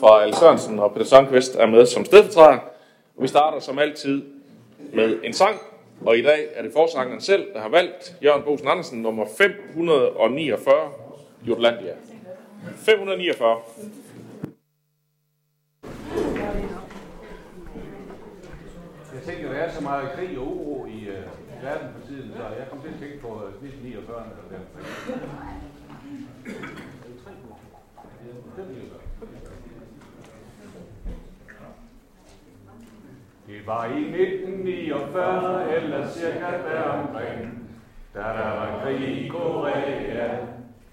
fra Al Sørensen og Peter Sørnqvist er med som stedfortræder. Vi starter som altid med en sang, og i dag er det forsangeren selv, der har valgt Jørgen Bosen Andersen nummer 549, Jutlandia. 549. Jeg tænker, der er så meget krig og uro i øh, verden for tiden, så jeg kom til at tænke på 1949. Øh, 49. var i 1949, eller cirka deromkring, da der var krig i Korea.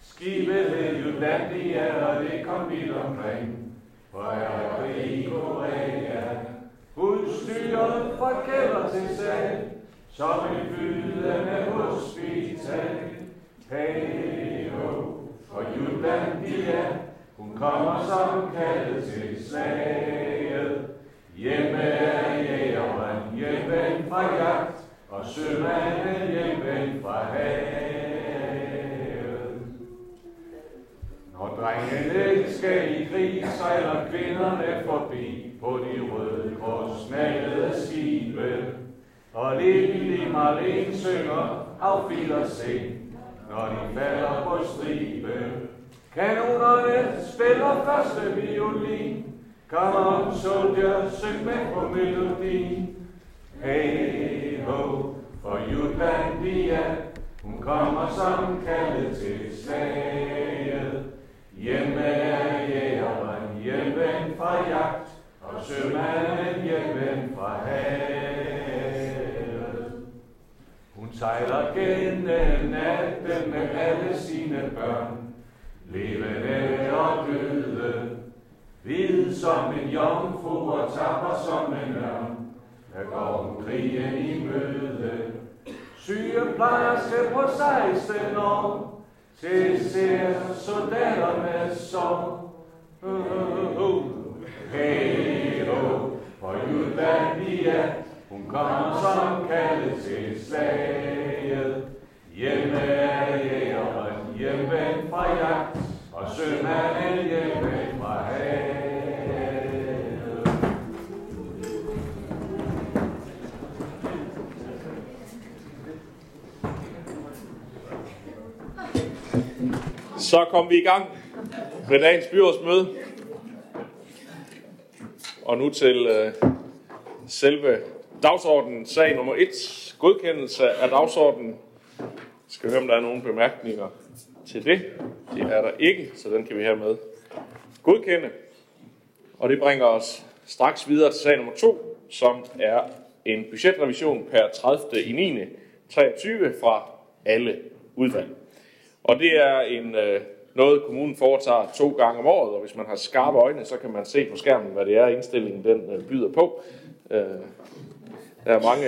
Skibet hed Jutlandia, og det kom vidt omkring, for der var krig i Korea. Udstyret fra kælder til sal, som en fyldende hospital. Hey ho, for Jutlandia, hun kommer som kaldet til slaget. Hjemme er jægeren hjemme fra jagt, og sømanden hjemme fra havet. Når drengene skal i krig, sejler kvinderne forbi på de røde korsmalede skibe. Og lille Marlene synger affiler sen, når de falder på stribe. Kanonerne spiller første violin, Come on, soldier, syng med på melodien. Hey ho, for Jutlandia, hun kommer som kaldet til slaget. Hjemme er jægeren hjemvendt fra jagt, og sømanden hjemvendt fra havet. Hun sejler gennem natten med alle sine børn, levende og døde. Som en jomfru og tapper som en ørn, Jeg går hun krigen i møde. Sygeplejerske på 16 år, til ser soldaterne sov. Hey oh, for Jutlandia, hun kommer som kaldet til slaget. Hjemme er jægeren hjemme fra jagt, og sømanden hjemvendt fra havet. Så kom vi i gang med dagens byrådsmøde. Og nu til øh, selve dagsordenen, sag nummer 1, godkendelse af dagsordenen. Jeg skal høre, om der er nogle bemærkninger til det. Det er der ikke, så den kan vi hermed godkende. Og det bringer os straks videre til sag nummer 2, som er en budgetrevision per 30. i 9. 23 fra alle udvalg. Og det er en, øh, noget, kommunen foretager to gange om året, og hvis man har skarpe øjne, så kan man se på skærmen, hvad det er, indstillingen den øh, byder på. Øh, der er mange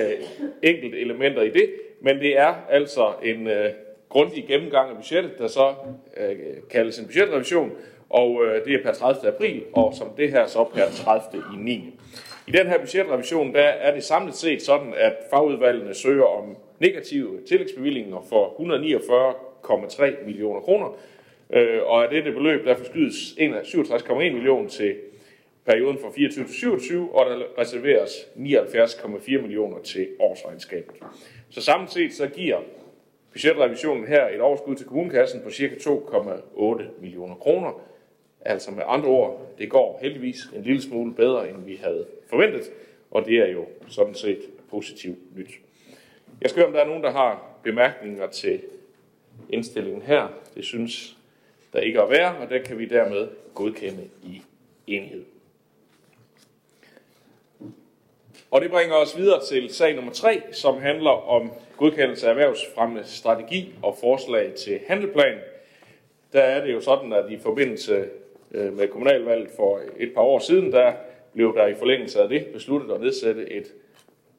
enkelte elementer i det, men det er altså en øh, grundig gennemgang af budgettet, der så øh, kaldes en budgetrevision, og øh, det er per 30. april, og som det her så per 30. i 9. I den her budgetrevision, der er det samlet set sådan, at fagudvalgene søger om negative tillægsbevillinger for 149,3 millioner kroner, øh, og af dette beløb, der forskydes 67,1 millioner til perioden fra 24 til 27, og der reserveres 79,4 millioner til årsregnskabet. Så samlet set så giver budgetrevisionen her et overskud til kommunekassen på ca. 2,8 millioner kroner. Altså med andre ord, det går heldigvis en lille smule bedre, end vi havde forventet, og det er jo sådan set positivt nyt. Jeg skal høre, om der er nogen, der har bemærkninger til indstillingen her. Det synes der ikke at være, og det kan vi dermed godkende i enighed. Og det bringer os videre til sag nummer 3, som handler om godkendelse af erhvervsfremme strategi og forslag til handelplan. Der er det jo sådan, at i forbindelse øh, med kommunalvalget for et par år siden, der blev der i forlængelse af det besluttet at nedsætte et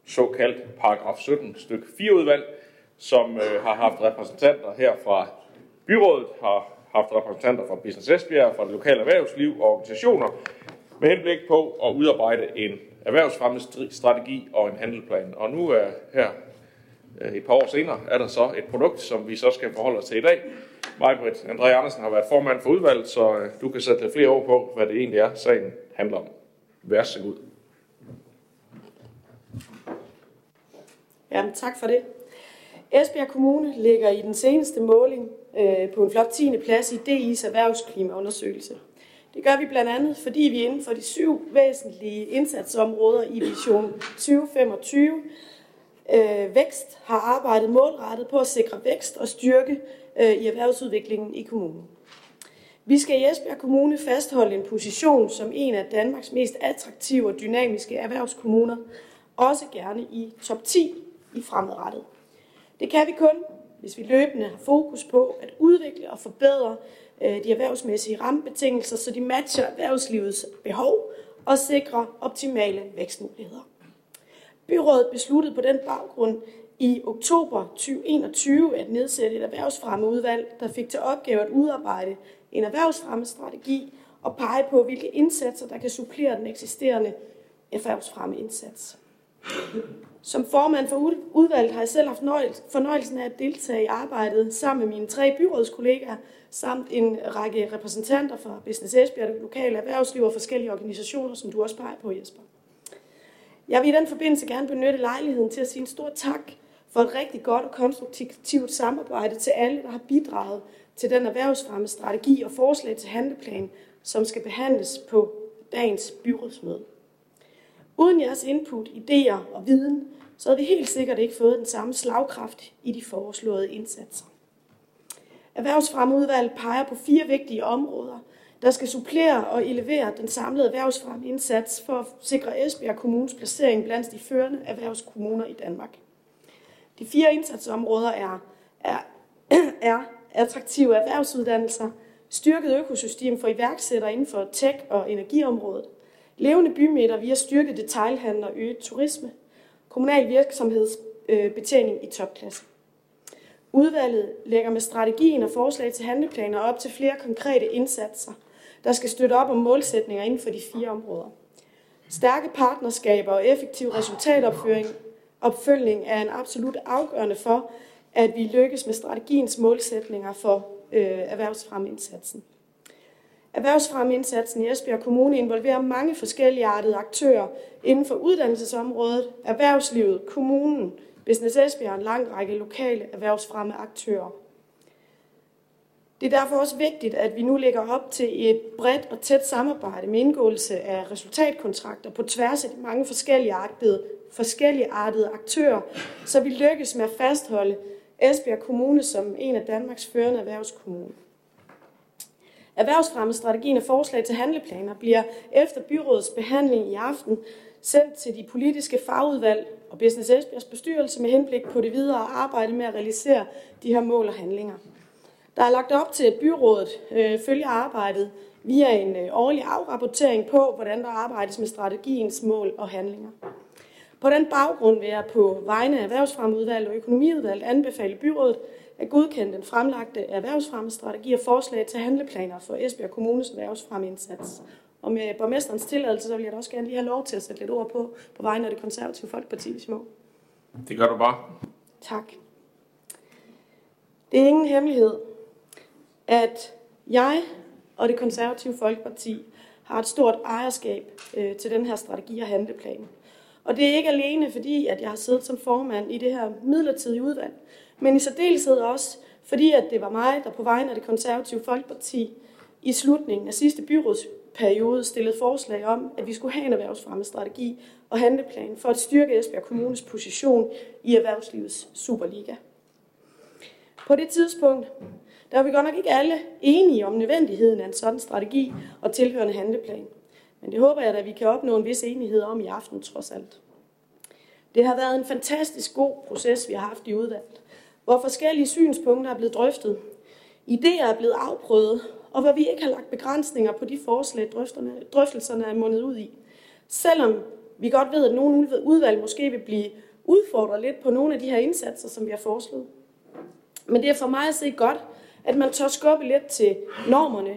såkaldt paragraf 17 stykke 4 udvalg, som øh, har haft repræsentanter her fra byrådet, har haft repræsentanter fra Business Esbjerg, fra det lokale erhvervsliv og organisationer, med henblik på at udarbejde en erhvervsfremmestrategi og en handelplan. Og nu er her øh, et par år senere, er der så et produkt, som vi så skal forholde os til i dag. Majbrit André Andersen har været formand for udvalget, så øh, du kan sætte lidt flere ord på, hvad det egentlig er, sagen handler om. Vær så god. Jamen, tak for det. Esbjerg Kommune ligger i den seneste måling øh, på en flot 10. plads i DI's erhvervsklimaundersøgelse. Det gør vi blandt andet, fordi vi inden for de syv væsentlige indsatsområder i Vision 2025 øh, vækst har arbejdet målrettet på at sikre vækst og styrke øh, i erhvervsudviklingen i kommunen. Vi skal i Esbjerg Kommune fastholde en position som en af Danmarks mest attraktive og dynamiske erhvervskommuner, også gerne i top 10 i fremadrettet. Det kan vi kun, hvis vi løbende har fokus på at udvikle og forbedre øh, de erhvervsmæssige rammebetingelser, så de matcher erhvervslivets behov og sikrer optimale vækstmuligheder. Byrådet besluttede på den baggrund i oktober 2021 at nedsætte et erhvervsfremmeudvalg, der fik til opgave at udarbejde en erhvervsfremmestrategi og pege på, hvilke indsatser, der kan supplere den eksisterende erhvervsfremmeindsats. Som formand for udvalget har jeg selv haft fornøjelsen af at deltage i arbejdet sammen med mine tre byrådskollegaer, samt en række repræsentanter fra Business Esbjerg, det lokale erhvervsliv og forskellige organisationer, som du også peger på, Jesper. Jeg vil i den forbindelse gerne benytte lejligheden til at sige en stor tak for et rigtig godt og konstruktivt samarbejde til alle, der har bidraget til den erhvervsfremme strategi og forslag til handleplan, som skal behandles på dagens byrådsmøde. Uden jeres input, idéer og viden, så havde vi helt sikkert ikke fået den samme slagkraft i de foreslåede indsatser. Erhvervsfremmeudvalget peger på fire vigtige områder, der skal supplere og elevere den samlede erhvervsfremme indsats for at sikre Esbjerg Kommunes placering blandt de førende erhvervskommuner i Danmark. De fire indsatsområder er, er, er attraktive erhvervsuddannelser, styrket økosystem for iværksættere inden for tech- og energiområdet, levende bymidter via styrket detailhandel og øget turisme, kommunal virksomhedsbetjening i topklasse. Udvalget lægger med strategien og forslag til handleplaner op til flere konkrete indsatser, der skal støtte op om målsætninger inden for de fire områder. Stærke partnerskaber og effektiv resultatopføring opfølgning er en absolut afgørende for, at vi lykkes med strategiens målsætninger for øh, erhvervsfremmeindsatsen. Erhvervsfremmeindsatsen i Esbjerg Kommune involverer mange forskellige artede aktører inden for uddannelsesområdet, erhvervslivet, kommunen, Business Esbjerg og en lang række lokale erhvervsfremme aktører. Det er derfor også vigtigt, at vi nu lægger op til et bredt og tæt samarbejde med indgåelse af resultatkontrakter på tværs af de mange forskellige artede, forskellige artede aktører, så vi lykkes med at fastholde Esbjerg Kommune som en af Danmarks førende erhvervskommuner. Erhvervsfremmestrategien og forslag til handleplaner bliver efter byrådets behandling i aften sendt til de politiske fagudvalg og Business Esbjergs bestyrelse med henblik på det videre arbejde med at realisere de her mål og handlinger. Der er lagt op til, at byrådet øh, følger arbejdet via en øh, årlig afrapportering på, hvordan der arbejdes med strategiens mål og handlinger. På den baggrund vil jeg på vegne af Erhvervsfremudvalget og Økonomiudvalget anbefale byrådet at godkende den fremlagte erhvervsfremmestrategi og forslag til handleplaner for Esbjerg Kommunes erhvervsfremmeindsats. Og med borgmesterens tilladelse, så vil jeg da også gerne lige have lov til at sætte lidt ord på, på vegne af det konservative Folkeparti, hvis må. Det gør du bare. Tak. Det er ingen hemmelighed, at jeg og det konservative Folkeparti har et stort ejerskab øh, til den her strategi og handleplan. Og det er ikke alene fordi, at jeg har siddet som formand i det her midlertidige udvalg, men i særdeleshed også fordi, at det var mig, der på vegne af det konservative Folkeparti i slutningen af sidste byrådsperiode stillede forslag om, at vi skulle have en erhvervsfremmestrategi og handleplan for at styrke Esbjerg Kommunes position i erhvervslivets Superliga. På det tidspunkt, der var vi godt nok ikke alle enige om nødvendigheden af en sådan strategi og tilhørende handleplan. Men det håber jeg at vi kan opnå en vis enighed om i aften trods alt. Det har været en fantastisk god proces, vi har haft i udvalget, hvor forskellige synspunkter er blevet drøftet, idéer er blevet afprøvet, og hvor vi ikke har lagt begrænsninger på de forslag, drøftelserne er mundet ud i. Selvom vi godt ved, at nogle udvalg måske vil blive udfordret lidt på nogle af de her indsatser, som vi har foreslået. Men det er for mig at se godt, at man tør skubbe lidt til normerne,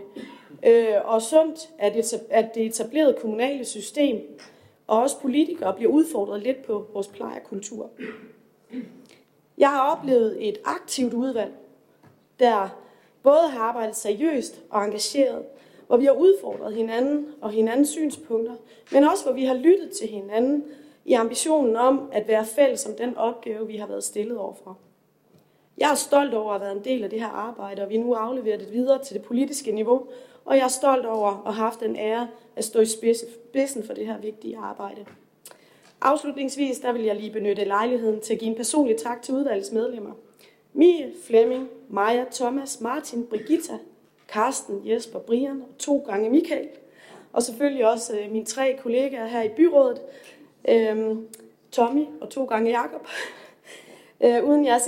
øh, og sundt, at det, at det etablerede kommunale system og også politikere bliver udfordret lidt på vores plejekultur. Jeg har oplevet et aktivt udvalg, der både har arbejdet seriøst og engageret, hvor vi har udfordret hinanden og hinandens synspunkter, men også hvor vi har lyttet til hinanden i ambitionen om at være fælles om den opgave, vi har været stillet overfor. Jeg er stolt over at have været en del af det her arbejde, og vi nu afleverer det videre til det politiske niveau, og jeg er stolt over at have haft den ære at stå i spidsen for det her vigtige arbejde. Afslutningsvis der vil jeg lige benytte lejligheden til at give en personlig tak til udvalgets medlemmer. Mie, Flemming, Maja, Thomas, Martin, Brigitta, Karsten, Jesper, Brian og to gange Michael. Og selvfølgelig også øh, mine tre kollegaer her i byrådet, øhm, Tommy og to gange Jakob. Øh, uden jeres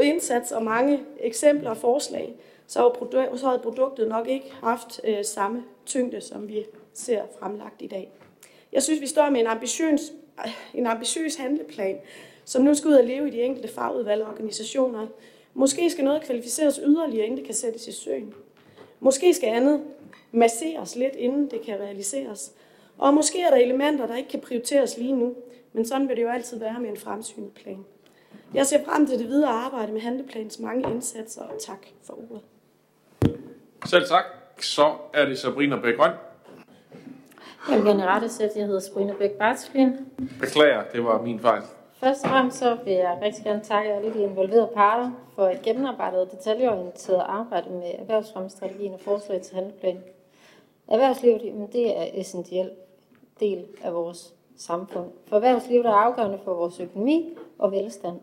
indsats og mange eksempler og forslag, så havde produktet nok ikke haft øh, samme tyngde, som vi ser fremlagt i dag. Jeg synes, vi står med en ambitiøs, Øh, en ambitiøs handleplan, som nu skal ud og leve i de enkelte fagudvalg og organisationer. Måske skal noget kvalificeres yderligere, inden det kan sættes i søen. Måske skal andet masseres lidt, inden det kan realiseres. Og måske er der elementer, der ikke kan prioriteres lige nu, men sådan vil det jo altid være med en fremsynet plan. Jeg ser frem til det videre arbejde med handleplanens mange indsatser, og tak for ordet. Selv tak. Så er det Sabrina Bækgrøn. Jeg vil gerne rette sætte, jeg hedder Sabrina Bæk Bartslin. Beklager, det var min fejl. Først og fremmest så vil jeg rigtig gerne takke alle de involverede parter for et gennemarbejdet og detaljeorienteret arbejde med erhvervsfremmestrategien og forslag til handleplan. Erhvervslivet jamen, det er essentiel del af vores samfund. For erhvervslivet er afgørende for vores økonomi og velstand.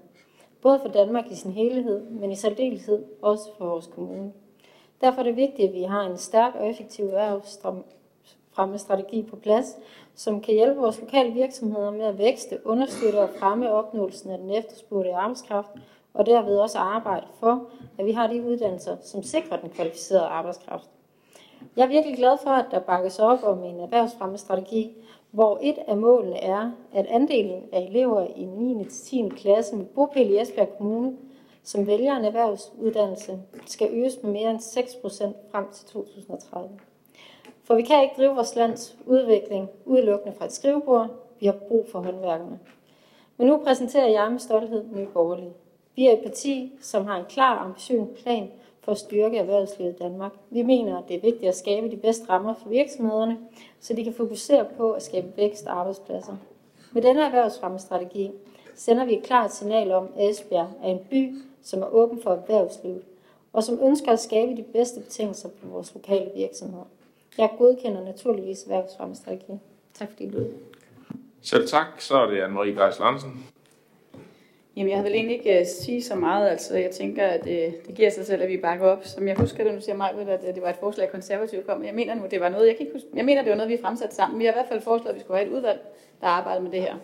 Både for Danmark i sin helhed, men i særdeleshed også for vores kommune. Derfor er det vigtigt, at vi har en stærk og effektiv erhvervsfremmestrategi på plads, som kan hjælpe vores lokale virksomheder med at vækste, understøtte og fremme opnåelsen af den efterspurgte arbejdskraft, og derved også arbejde for, at vi har de uddannelser, som sikrer den kvalificerede arbejdskraft. Jeg er virkelig glad for, at der bakkes op om en erhvervsfremmestrategi, hvor et af målene er, at andelen af elever i 9. til 10. klasse med bopæl i Esbjerg Kommune, som vælger en erhvervsuddannelse, skal øges med mere end 6% frem til 2030. For vi kan ikke drive vores lands udvikling udelukkende fra et skrivebord. Vi har brug for håndværkerne. Men nu præsenterer jeg med stolthed Nye Borgerlige. Vi er et parti, som har en klar ambition plan for at styrke erhvervslivet i Danmark. Vi mener, at det er vigtigt at skabe de bedste rammer for virksomhederne, så de kan fokusere på at skabe vækst og arbejdspladser. Med denne erhvervsfremmestrategi sender vi et klart signal om, at Esbjerg er en by, som er åben for erhvervslivet, og som ønsker at skabe de bedste betingelser for vores lokale virksomheder. Jeg godkender naturligvis erhvervsfremmestrategi. Tak fordi du Selv tak. Så er det Anne-Marie Geis Larsen. Jamen, jeg vil egentlig ikke uh, sige så meget. Altså, jeg tænker, at det, øh, det giver sig selv, at vi bakker op. Som jeg husker det, nu siger mig, at det var et forslag, konservativt kom. Jeg mener nu, det var noget, jeg kan ikke huske. Jeg mener, det var noget, vi fremsatte sammen. Vi har i hvert fald foreslået, at vi skulle have et udvalg, der arbejder med det her.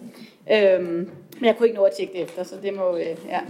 Øhm, men jeg kunne ikke nå at tjekke det efter, så det må, uh, ja,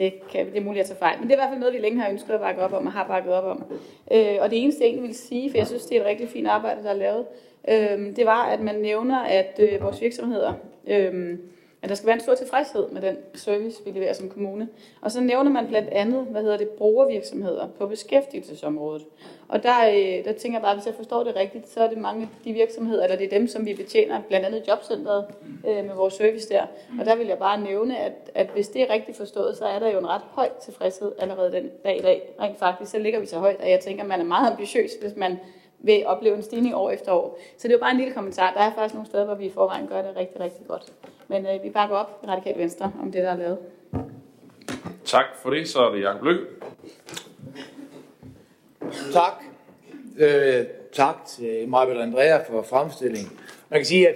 det, kan, det er muligt at tage fejl. Men det er i hvert fald noget, vi længe har ønsket at bakke op om og har bakket op om. Øh, og det eneste, jeg egentlig vil sige, for jeg synes, det er et rigtig fint arbejde, der er lavet, øh, det var, at man nævner, at øh, vores virksomheder øh, at der skal være en stor tilfredshed med den service, vi leverer som kommune. Og så nævner man blandt andet, hvad hedder det, brugervirksomheder på beskæftigelsesområdet. Og der, øh, der tænker jeg bare, hvis jeg forstår det rigtigt, så er det mange af de virksomheder, eller det er dem, som vi betjener, blandt andet jobcentret øh, med vores service der. Og der vil jeg bare nævne, at, at hvis det er rigtigt forstået, så er der jo en ret høj tilfredshed allerede den dag i dag. Rent faktisk, så ligger vi så højt, at jeg tænker, at man er meget ambitiøs, hvis man vil opleve en stigning år efter år. Så det er jo bare en lille kommentar. Der er faktisk nogle steder, hvor vi i forvejen gør det rigtig, rigtig godt. Men øh, vi bakker op i Radikal Venstre om det, der er lavet. Tak for det. Så er det Jacob Løg. Tak. Øh, tak til Maribel og Andrea for fremstillingen. Man kan sige, at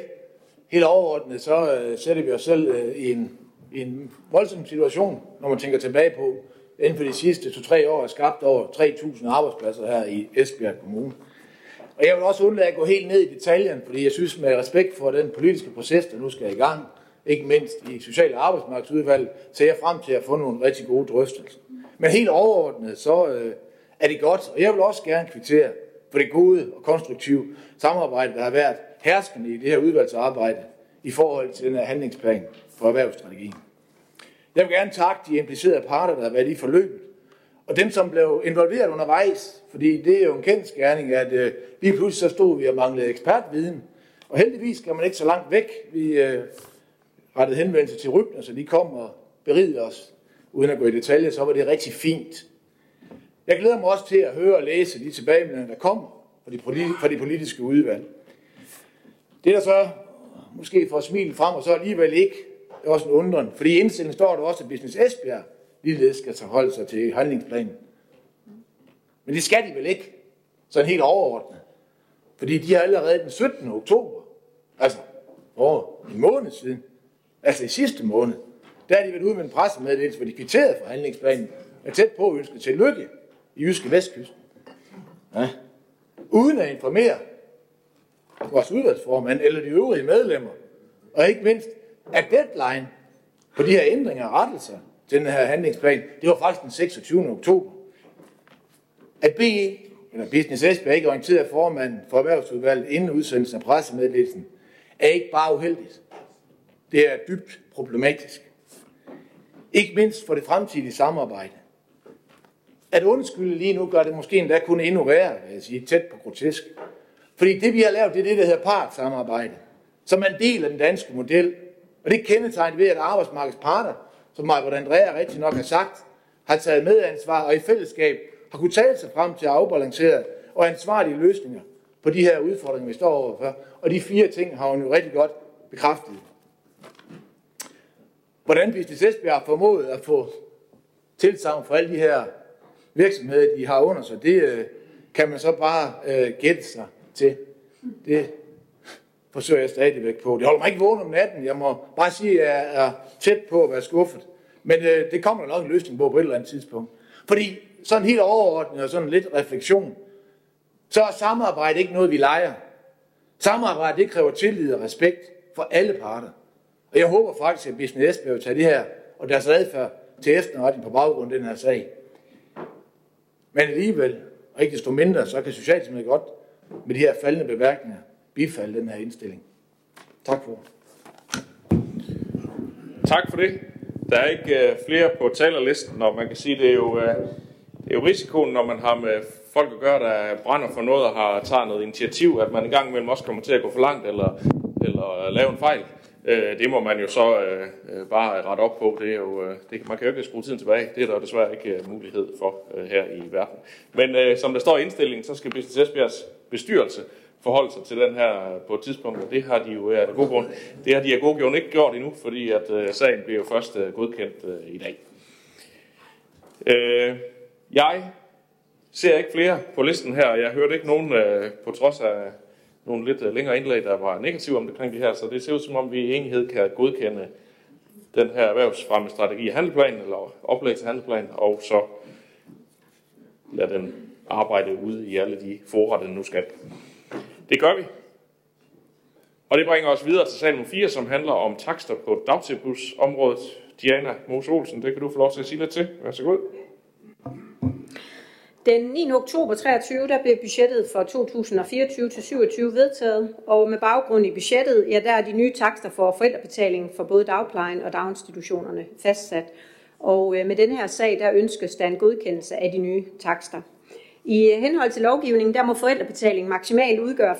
helt overordnet, så øh, sætter vi os selv øh, i, en, i en voldsom situation, når man tænker tilbage på, inden for de sidste 2-3 år er skabt over 3.000 arbejdspladser her i Esbjerg Kommune. Og jeg vil også undlade at gå helt ned i detaljen, fordi jeg synes med respekt for den politiske proces, der nu skal i gang, ikke mindst i Social- og Arbejdsmarkedsudvalget, ser jeg frem til at få nogle rigtig gode drøftelser. Men helt overordnet, så øh, er det godt, og jeg vil også gerne kvittere for det gode og konstruktive samarbejde, der har været herskende i det her udvalgsarbejde i forhold til den her handlingsplan for erhvervsstrategien. Jeg vil gerne takke de implicerede parter, der har været i forløbet, og dem, som blev involveret undervejs, fordi det er jo en kendt skærning, at øh, lige pludselig så stod vi og manglede ekspertviden, og heldigvis skal man ikke så langt væk. Vi øh, rettet henvendelse til Rybner, så altså de kom og berigede os, uden at gå i detaljer, så var det rigtig fint. Jeg glæder mig også til at høre og læse de tilbagemeldinger, der kommer fra de, politi- fra de politiske udvalg. Det der så måske får smil frem, og så alligevel ikke, er også en undren. Fordi i indstillingen står der også, at Business Esbjerg ligeledes skal tage holde sig til handlingsplanen. Men det skal de vel ikke, sådan helt overordnet. Fordi de har allerede den 17. oktober, altså over en måned siden, altså i sidste måned, der er de været ude med en pressemeddelelse, hvor de kvitterede for handlingsplanen, er tæt på at ønske til lykke i Jyske Vestkyst. Ja. Uden at informere vores udvalgsformand eller de øvrige medlemmer, og ikke mindst, at deadline på de her ændringer og rettelser til den her handlingsplan, det var faktisk den 26. oktober. At BE, eller Business Esbjerg, ikke orienterede formanden for erhvervsudvalget inden udsendelsen af pressemeddelelsen, er ikke bare uheldigt. Det er dybt problematisk. Ikke mindst for det fremtidige samarbejde. At undskylde lige nu gør det måske endda kun endnu værre, vil jeg sige, tæt på grotesk. Fordi det vi har lavet, det er det, der hedder partsamarbejde, som er en del af den danske model. Og det kendetegnet ved, at arbejdsmarkedets parter, som Majbert Andrea rigtig nok har sagt, har taget medansvar og i fællesskab har kunne tale sig frem til afbalancerede og ansvarlige løsninger på de her udfordringer, vi står overfor. Og de fire ting har hun jo rigtig godt bekræftet. Hvordan Business Esbjerg har formået at få tilsavn for alle de her virksomheder, de har under sig, det øh, kan man så bare øh, gætte sig til. Det forsøger jeg stadigvæk på. Det holder mig ikke vågen om natten. Jeg må bare sige, at jeg er tæt på at være skuffet. Men øh, det kommer nok en løsning på på et eller andet tidspunkt. Fordi sådan helt overordnet og sådan lidt refleksion, så er samarbejde ikke noget, vi leger. Samarbejde, det kræver tillid og respekt for alle parter. Og jeg håber faktisk, at Business Esbjerg vil tage det her og deres adfærd til efterretning på baggrund af den her sag. Men alligevel, og ikke desto mindre, så kan Socialdemokratiet godt med de her faldende bemærkninger bifalde den her indstilling. Tak for Tak for det. Der er ikke øh, flere på talerlisten, og man kan sige, det er jo, øh, det er jo risikoen, når man har med folk at gøre, der brænder for noget og har taget noget initiativ, at man engang imellem også kommer til at gå for langt eller, eller lave en fejl. Øh, det må man jo så øh, øh, bare rette op på. Det er jo, øh, det, man kan jo ikke skrue tiden tilbage. Det er der desværre ikke øh, mulighed for øh, her i verden. Men øh, som der står i indstillingen, så skal Business Esbjergs bestyrelse forholde sig til den her på et tidspunkt, og det har de jo af god grund. Det har de af god grund ikke gjort endnu, fordi at øh, sagen bliver jo først øh, godkendt øh, i dag. Øh, jeg ser ikke flere på listen her. Jeg hørte ikke nogen, øh, på trods af nogle lidt øh, længere indlæg, der var negative om det her, så det ser ud som om, vi i enighed kan godkende den her erhvervsfremme strategi handelplan, eller oplæg til handelplan, og så lade den arbejde ude i alle de forår, den nu skal. Det gør vi. Og det bringer os videre til sal nummer 4, som handler om takster på dagtilbudsområdet. Diana Mose Olsen, det kan du få lov til at sige lidt til. Vær så god. Den 9. oktober 23 der blev budgettet for 2024 til 27 vedtaget, og med baggrund i budgettet, ja, der er de nye takster for forældrebetaling for både dagplejen og daginstitutionerne fastsat. Og øh, med den her sag, der ønskes der en godkendelse af de nye takster. I henhold til lovgivningen, der må forældrebetaling maksimalt udgøre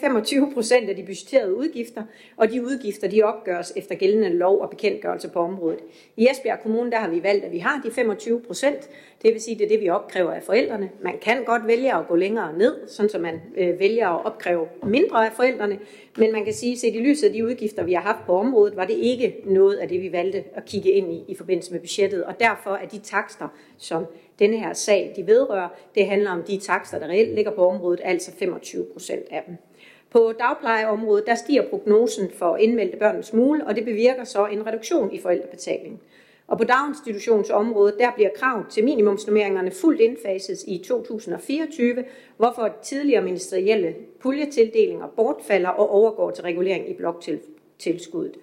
25 procent af de budgetterede udgifter, og de udgifter de opgøres efter gældende lov og bekendtgørelse på området. I Esbjerg Kommune der har vi valgt, at vi har de 25 procent, det vil sige, det er det, vi opkræver af forældrene. Man kan godt vælge at gå længere ned, sådan som man øh, vælger at opkræve mindre af forældrene, men man kan sige, at i lyset af de udgifter, vi har haft på området, var det ikke noget af det, vi valgte at kigge ind i i forbindelse med budgettet, og derfor er de takster, som denne her sag de vedrører, det handler om de takster, der reelt ligger på området, altså 25 procent af dem. På dagplejeområdet, der stiger prognosen for indmeldte børn en smule, og det bevirker så en reduktion i forældrebetaling. Og på daginstitutionsområdet, der bliver krav til minimumsnummeringerne fuldt indfaset i 2024, hvorfor tidligere ministerielle puljetildelinger bortfalder og overgår til regulering i bloktilskuddet.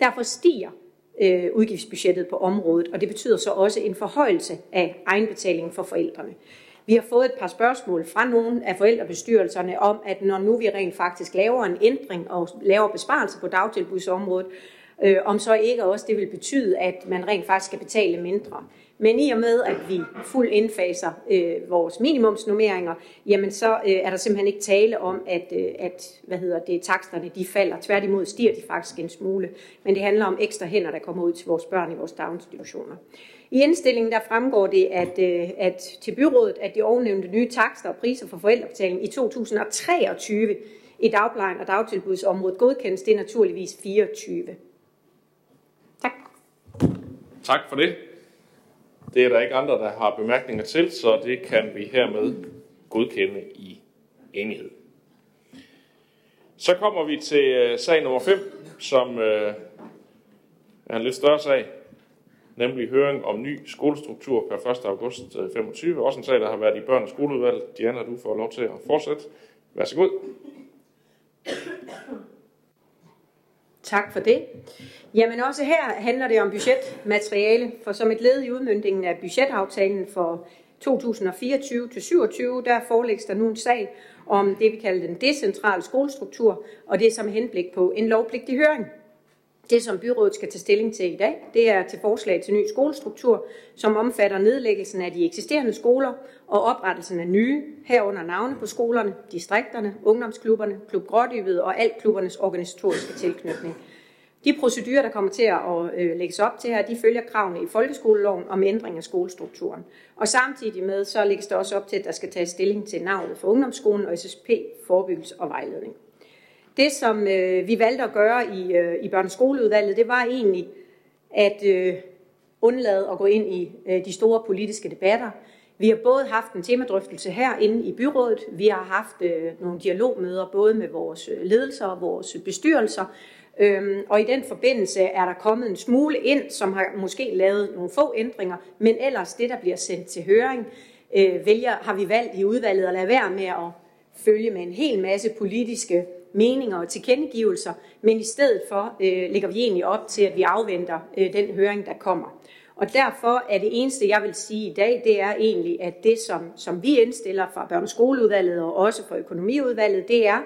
Derfor stiger øh, udgiftsbudgettet på området, og det betyder så også en forhøjelse af egenbetalingen for forældrene. Vi har fået et par spørgsmål fra nogle af forældrebestyrelserne om, at når nu vi rent faktisk laver en ændring og laver besparelser på dagtilbudsområdet, øh, om så ikke også det vil betyde, at man rent faktisk skal betale mindre. Men i og med, at vi fuld indfaser øh, vores minimumsnummeringer, jamen så øh, er der simpelthen ikke tale om, at, øh, at hvad hedder det, taksterne de falder. Tværtimod stiger de faktisk en smule. Men det handler om ekstra hænder, der kommer ud til vores børn i vores daginstitutioner. I indstillingen der fremgår det, at, øh, at til byrådet, at de ovennævnte nye takster og priser for forældrebetaling i 2023 i dagplejen og dagtilbudsområdet godkendes, det er naturligvis 24. Tak. For det. Det er der ikke andre, der har bemærkninger til, så det kan vi hermed godkende i enighed. Så kommer vi til øh, sag nummer 5, som øh, er en lidt større sag, nemlig høring om ny skolestruktur per 1. august øh, 25. Også en sag, der har været i børn- og skoleudvalget. Diana, du får lov til at fortsætte. Vær så god. Tak for det. Jamen også her handler det om budgetmateriale, for som et led i udmyndingen af budgetaftalen for 2024-27, der forelægges der nu en sag om det, vi kalder den decentrale skolestruktur, og det er som henblik på en lovpligtig høring. Det, som byrådet skal tage stilling til i dag, det er til forslag til ny skolestruktur, som omfatter nedlæggelsen af de eksisterende skoler og oprettelsen af nye, herunder navne på skolerne, distrikterne, ungdomsklubberne, klub Grådybet og alt klubbernes organisatoriske tilknytning. De procedurer, der kommer til at øh, lægges op til her, de følger kravene i folkeskoleloven om ændring af skolestrukturen. Og samtidig med, så lægges der også op til, at der skal tages stilling til navnet for ungdomsskolen og SSP, forebyggelse og vejledning. Det, som øh, vi valgte at gøre i, øh, i børneskoleudvalget, det var egentlig at øh, undlade at gå ind i øh, de store politiske debatter. Vi har både haft en temadrøftelse herinde i byrådet, vi har haft øh, nogle dialogmøder både med vores øh, ledelser og vores bestyrelser, Øhm, og i den forbindelse er der kommet en smule ind, som har måske lavet nogle få ændringer, men ellers det, der bliver sendt til høring, øh, vælger, har vi valgt i udvalget at lade være med at følge med en hel masse politiske meninger og tilkendegivelser, men i stedet for øh, lægger vi egentlig op til, at vi afventer øh, den høring, der kommer. Og derfor er det eneste, jeg vil sige i dag, det er egentlig, at det, som, som vi indstiller fra børneskoleudvalget og også fra økonomiudvalget, det er,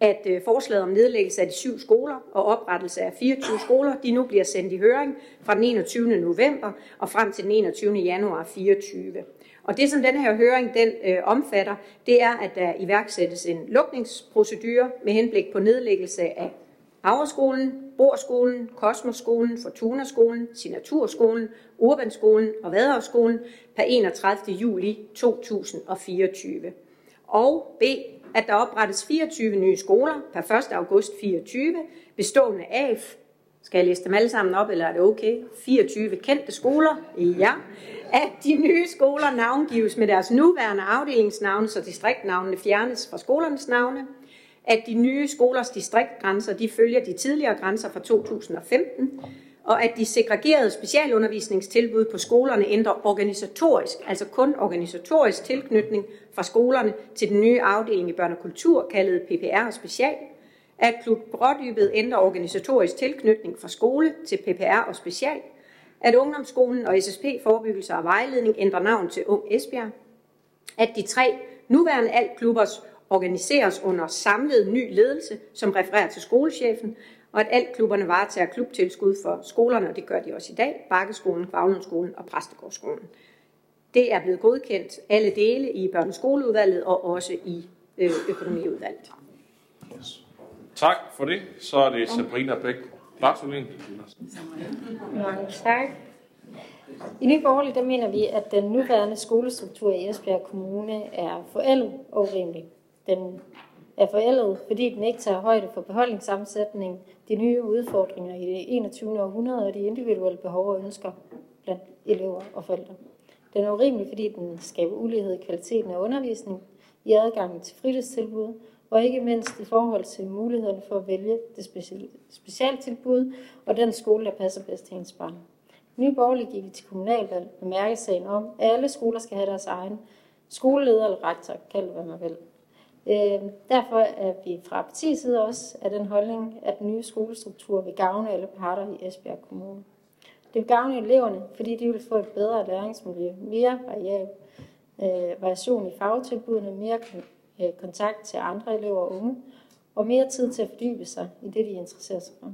at øh, forslaget om nedlæggelse af de syv skoler og oprettelse af 24 skoler, de nu bliver sendt i høring fra den 21. november og frem til den 21. januar 24. Og det, som den her høring den øh, omfatter, det er, at der iværksættes en lukningsprocedure med henblik på nedlæggelse af Havreskolen, Borskolen, Kosmoskolen, Fortuna-skolen, Signaturskolen, Urbanskolen og Vaderskolen per 31. juli 2024. Og B at der oprettes 24 nye skoler per 1. august 24, bestående af, skal jeg læse dem alle sammen op, eller er det okay? 24 kendte skoler, ja. At de nye skoler navngives med deres nuværende afdelingsnavne, så distriktnavnene fjernes fra skolernes navne. At de nye skolers distriktgrænser, de følger de tidligere grænser fra 2015 og at de segregerede specialundervisningstilbud på skolerne ændrer organisatorisk, altså kun organisatorisk tilknytning fra skolerne til den nye afdeling i børne og kultur, kaldet PPR og special, at Klub Brådybet ændrer organisatorisk tilknytning fra skole til PPR og special, at Ungdomsskolen og SSP Forebyggelse og Vejledning ændrer navn til Ung Esbjerg, at de tre nuværende altklubbers organiseres under samlet ny ledelse, som refererer til skolechefen, og at alt klubberne varetager klubtilskud for skolerne, og det gør de også i dag, Bakkeskolen, Kvavlundskolen og Præstegårdsskolen. Det er blevet godkendt alle dele i børneskoleudvalget og også i øh, økonomiudvalget. Tak for det. Så er det Sabrina Bæk Bartolin. Mange tak. I Nye Borgerlige, der mener vi, at den nuværende skolestruktur i Esbjerg Kommune er forældet og urimelig. Den er forældet, fordi den ikke tager højde for beholdningssammensætning, de nye udfordringer i det 21. århundrede og de individuelle behov og ønsker blandt elever og forældre. Den er urimelig, fordi den skaber ulighed i kvaliteten af undervisning, i adgangen til fritidstilbud, og ikke mindst i forhold til mulighederne for at vælge det specialtilbud og den skole, der passer bedst til ens barn. Nye Borgerlige gik til kommunalvalg med mærkesagen om, at alle skoler skal have deres egen skoleleder eller rektor, kald det hvad man vil. Øh, derfor er vi fra partiets side også af den holdning, at den nye skolestruktur vil gavne alle parter i Esbjerg Kommune. Det vil gavne eleverne, fordi de vil få et bedre læringsmiljø, mere variabel, øh, variation i fagtilbudene, mere Øh, kontakt til andre elever og unge, og mere tid til at fordybe sig i det, de interesserer sig for.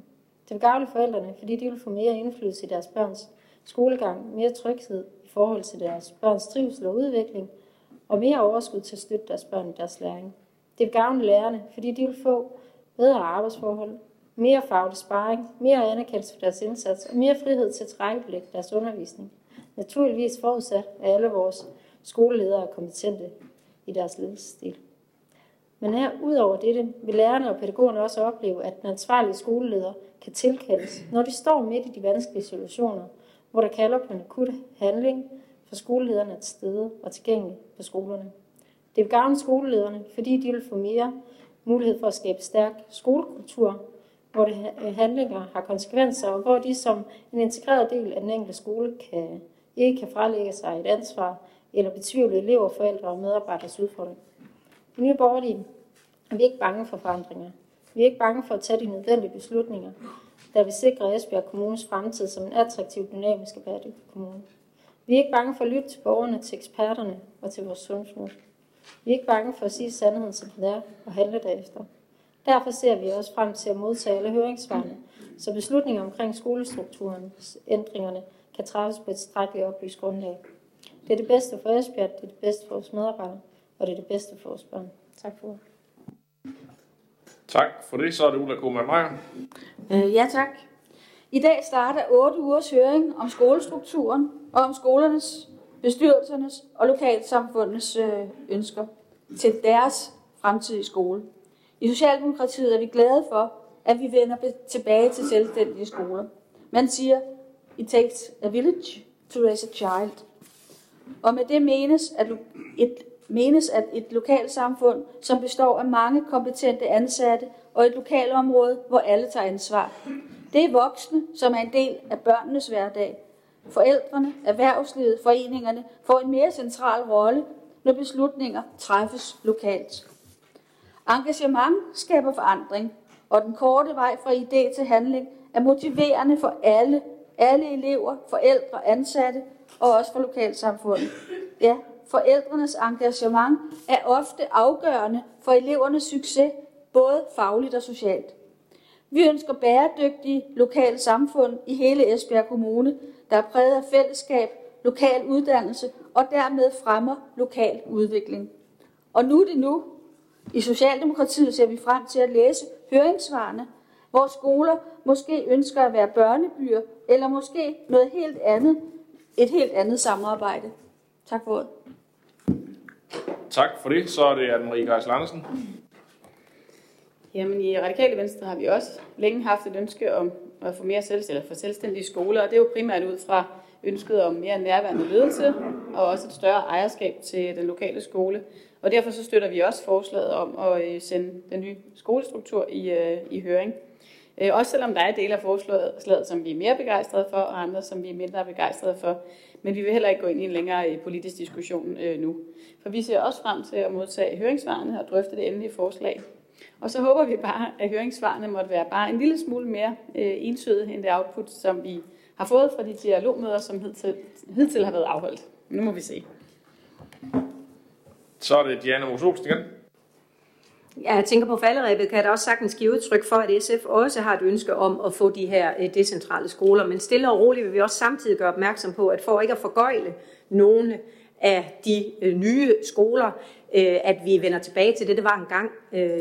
Det vil gavne forældrene, fordi de vil få mere indflydelse i deres børns skolegang, mere tryghed i forhold til deres børns trivsel og udvikling, og mere overskud til at støtte deres børn i deres læring. Det vil gavne lærerne, fordi de vil få bedre arbejdsforhold, mere faglig sparring, mere anerkendelse for deres indsats og mere frihed til at tilrettelægge deres undervisning. Naturligvis forudsat, af alle vores skoleledere er kompetente i deres ledelsesstil. Men her, ud over dette, vil lærerne og pædagogerne også opleve, at den ansvarlige skoleleder kan tilkaldes, når de står midt i de vanskelige situationer, hvor der kalder på en akut handling, for skolelederne at stede og tilgængelige på skolerne. Det vil gavne skolelederne, fordi de vil få mere mulighed for at skabe stærk skolekultur, hvor det øh, handlinger har konsekvenser, og hvor de som en integreret del af den enkelte skole kan, ikke kan frelægge sig et ansvar eller betvivle elever, forældre og medarbejderes udfordring. I Nye Borgerlige er vi ikke bange for forandringer. Vi er ikke bange for at tage de nødvendige beslutninger, der vil sikre Esbjerg Kommunes fremtid som en attraktiv, dynamisk og bæredygtig kommune. Vi er ikke bange for at lytte til borgerne, til eksperterne og til vores sundhedsmål. Vi er ikke bange for at sige sandheden, som den er, og handle derefter. Derfor ser vi også frem til at modtage alle høringsvarene, så beslutninger omkring skolestrukturen, ændringerne, kan træffes på et strækkeligt oplyst grundlag. Det er det bedste for Esbjerg, det er det bedste for vores medarbejdere, og det er det bedste for vores børn. Tak for Tak for det. Så er det Ulla Kuhlmann Meyer. Øh, ja, tak. I dag starter 8 ugers høring om skolestrukturen og om skolernes, bestyrelsernes og lokalsamfundets øh, ønsker til deres fremtidige skole. I Socialdemokratiet er vi glade for, at vi vender tilbage til selvstændige skoler. Man siger, it takes a village to raise a child. Og med det menes, at et, menes, at et lokalsamfund, som består af mange kompetente ansatte og et lokalområde, hvor alle tager ansvar. Det er voksne, som er en del af børnenes hverdag. Forældrene, erhvervslivet, foreningerne får en mere central rolle, når beslutninger træffes lokalt. Engagement skaber forandring, og den korte vej fra idé til handling er motiverende for alle, alle elever, forældre, ansatte og også for lokalsamfundet. Ja, forældrenes engagement er ofte afgørende for elevernes succes, både fagligt og socialt. Vi ønsker bæredygtige lokale samfund i hele Esbjerg Kommune, der er præget af fællesskab, lokal uddannelse og dermed fremmer lokal udvikling. Og nu er det nu. I Socialdemokratiet ser vi frem til at læse høringssvarene, hvor skoler måske ønsker at være børnebyer, eller måske noget helt andet, et helt andet samarbejde. Tak for ordet. Tak for det. Så er det Anne-Marie Geis Larsen. Jamen i Radikale Venstre har vi også længe haft et ønske om at få mere selv, eller for selvstændige skoler, og det er jo primært ud fra ønsket om mere nærværende ledelse og også et større ejerskab til den lokale skole. Og derfor så støtter vi også forslaget om at øh, sende den nye skolestruktur i, øh, i høring. Øh, også selvom der er dele af forslaget, som vi er mere begejstrede for, og andre, som vi er mindre begejstrede for. Men vi vil heller ikke gå ind i en længere øh, politisk diskussion øh, nu. For vi ser også frem til at modtage høringssvarene og drøfte det endelige forslag. Og så håber vi bare, at høringssvarene måtte være bare en lille smule mere øh, entydige end det output, som vi har fået fra de dialogmøder, som hidtil, hidtil har været afholdt. Nu må vi se. Så er det Diana Mosolsen igen. Ja, jeg tænker på falderæbet, kan jeg da også sagtens give udtryk for, at SF også har et ønske om at få de her øh, decentrale skoler. Men stille og roligt vil vi også samtidig gøre opmærksom på, at for ikke at forgøjle nogle af de øh, nye skoler, øh, at vi vender tilbage til det, det var engang,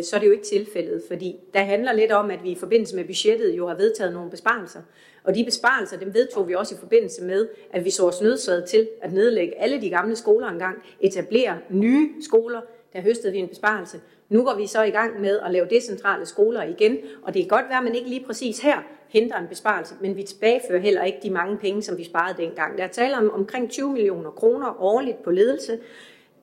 så er det jo ikke tilfældet, fordi der handler lidt om, at vi i forbindelse med budgettet jo har vedtaget nogle besparelser. Og de besparelser, dem vedtog vi også i forbindelse med, at vi så os nødsaget til at nedlægge alle de gamle skoler engang, etablere nye skoler, der høstede vi en besparelse. Nu går vi så i gang med at lave decentrale skoler igen, og det kan godt være, at man ikke lige præcis her henter en besparelse, men vi tilbagefører heller ikke de mange penge, som vi sparede dengang. Der er tale om omkring 20 millioner kroner årligt på ledelse,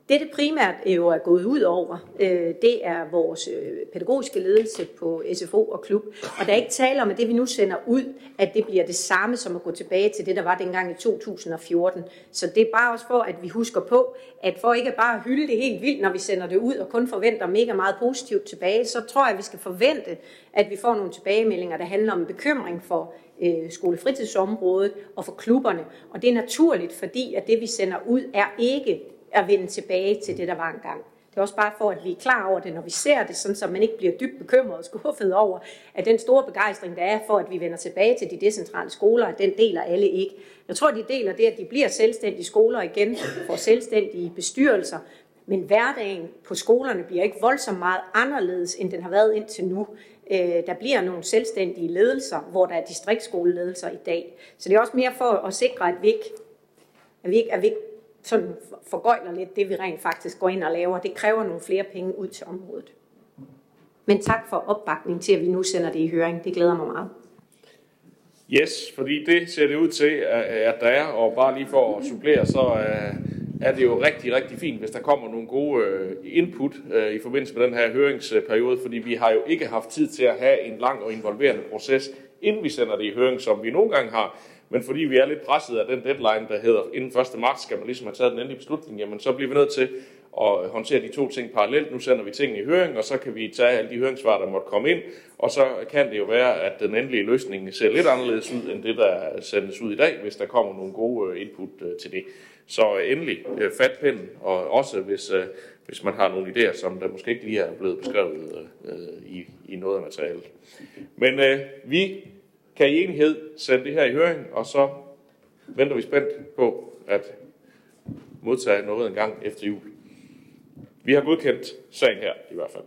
det, det primært jo er gået ud over, øh, det er vores øh, pædagogiske ledelse på SFO og klub. Og der er ikke tale om, at det, vi nu sender ud, at det bliver det samme som at gå tilbage til det, der var dengang i 2014. Så det er bare også for, at vi husker på, at for ikke bare at hylde det helt vildt, når vi sender det ud og kun forventer mega meget positivt tilbage, så tror jeg, at vi skal forvente, at vi får nogle tilbagemeldinger, der handler om bekymring for øh, skolefritidsområdet og for klubberne. Og det er naturligt, fordi at det, vi sender ud, er ikke at vende tilbage til det, der var engang. Det er også bare for, at vi er klar over det, når vi ser det, sådan så man ikke bliver dybt bekymret og skuffet over, at den store begejstring, der er for, at vi vender tilbage til de decentrale skoler, at den deler alle ikke. Jeg tror, de deler det, at de bliver selvstændige skoler igen, får selvstændige bestyrelser, Men hverdagen på skolerne bliver ikke voldsomt meget anderledes, end den har været indtil nu. Øh, der bliver nogle selvstændige ledelser, hvor der er distriktskoleledelser i dag. Så det er også mere for at sikre, at vi ikke, at vi ikke, at vi ikke sådan forgøjler lidt det, vi rent faktisk går ind og laver. Det kræver nogle flere penge ud til området. Men tak for opbakningen til, at vi nu sender det i høring. Det glæder mig meget. Yes, fordi det ser det ud til, at der er, og bare lige for at supplere, så øh, er det jo rigtig, rigtig fint, hvis der kommer nogle gode øh, input øh, i forbindelse med den her høringsperiode, fordi vi har jo ikke haft tid til at have en lang og involverende proces, inden vi sender det i høring, som vi nogle gange har. Men fordi vi er lidt presset af den deadline, der hedder inden 1. marts, skal man ligesom have taget den endelige beslutning, jamen så bliver vi nødt til at håndtere de to ting parallelt. Nu sender vi tingene i høring, og så kan vi tage alle de høringssvar, der måtte komme ind, og så kan det jo være, at den endelige løsning ser lidt anderledes ud, end det, der sendes ud i dag, hvis der kommer nogle gode øh, input øh, til det. Så øh, endelig fat pinden, og også hvis, hvis man har nogle idéer, som der måske ikke lige er blevet beskrevet i, i noget af materialet. Men øh, vi kan i enighed sende det her i høring, og så venter vi spændt på at modtage noget en gang efter jul. Vi har godkendt sagen her i hvert fald.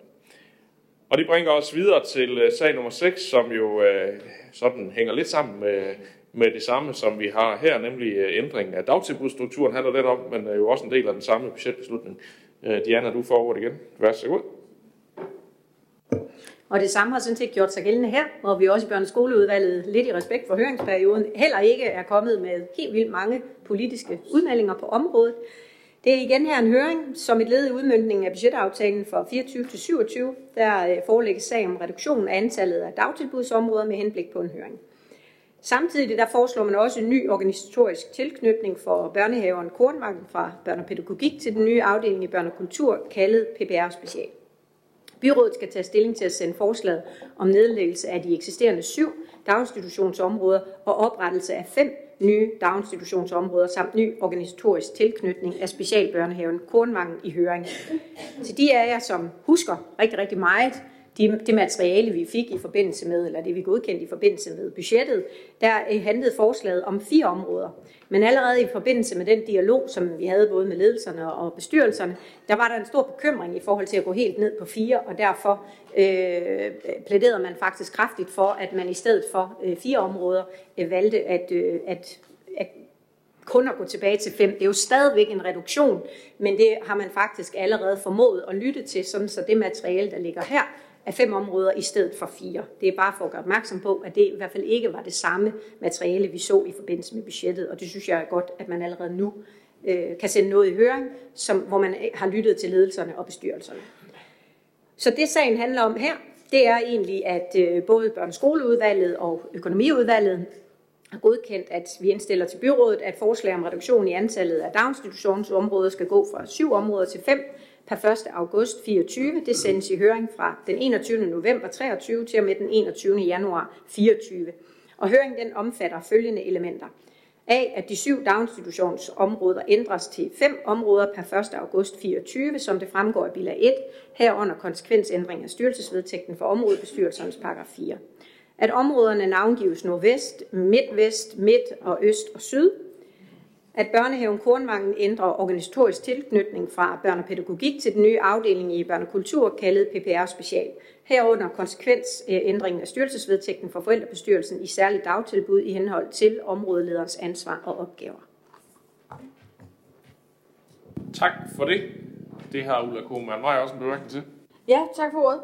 Og det bringer os videre til øh, sag nummer 6, som jo øh, sådan hænger lidt sammen med, med det samme, som vi har her, nemlig øh, ændringen af dagtilbudstrukturen handler lidt om, men er jo også en del af den samme budgetbeslutning. Diana, du får ordet igen. Vær så god. Og det samme har sådan set gjort sig gældende her, hvor vi også i børneskoleudvalget, lidt i respekt for høringsperioden, heller ikke er kommet med helt vildt mange politiske udmeldinger på området. Det er igen her en høring, som et led i udmyndningen af budgetaftalen for 24 til 27, der øh, forelægges sag om reduktion af antallet af dagtilbudsområder med henblik på en høring. Samtidig der foreslår man også en ny organisatorisk tilknytning for børnehaveren Kornmarken fra børnepædagogik til den nye afdeling i børnekultur, kaldet PPR Special. Byrådet skal tage stilling til at sende forslaget om nedlæggelse af de eksisterende syv daginstitutionsområder og oprettelse af fem nye daginstitutionsområder samt ny organisatorisk tilknytning af specialbørnehaven Kornvangen i høring. Til de af jer, som husker rigtig, rigtig meget de, det materiale, vi fik i forbindelse med, eller det vi godkendte i forbindelse med budgettet, der øh, handlede forslaget om fire områder. Men allerede i forbindelse med den dialog, som vi havde både med ledelserne og bestyrelserne, der var der en stor bekymring i forhold til at gå helt ned på fire, og derfor øh, plæderede man faktisk kraftigt for, at man i stedet for øh, fire områder øh, valgte at, øh, at, at kun at gå tilbage til fem. Det er jo stadigvæk en reduktion, men det har man faktisk allerede formået at lytte til, sådan så det materiale, der ligger her, af fem områder i stedet for fire. Det er bare for at gøre opmærksom på, at det i hvert fald ikke var det samme materiale, vi så i forbindelse med budgettet, og det synes jeg er godt, at man allerede nu øh, kan sende noget i høring, som, hvor man øh, har lyttet til ledelserne og bestyrelserne. Så det sagen handler om her, det er egentlig, at øh, både børneskoleudvalget og økonomiudvalget har godkendt, at vi indstiller til byrådet, at forslag om reduktion i antallet af daginstitutionsområder skal gå fra syv områder til fem, per 1. august 24. Det sendes i høring fra den 21. november 23 til og med den 21. januar 24. Og høringen den omfatter følgende elementer. A, at de syv daginstitutionsområder ændres til fem områder per 1. august 24, som det fremgår af bilag 1, herunder konsekvensændring af styrelsesvedtægten for områdebestyrelsernes paragraf 4. At områderne navngives nordvest, midtvest, midt og øst og syd, at børnehaven Kornvangen ændrer organisatorisk tilknytning fra børnepædagogik til den nye afdeling i børnekultur, kaldet PPR Special. Herunder konsekvensændringen af styrelsesvedtægten for forældrebestyrelsen i særligt dagtilbud i henhold til områdelederens ansvar og opgaver. Tak for det. Det har Ulla Kohmann Maj også en bemærkning til. Ja, tak for ordet.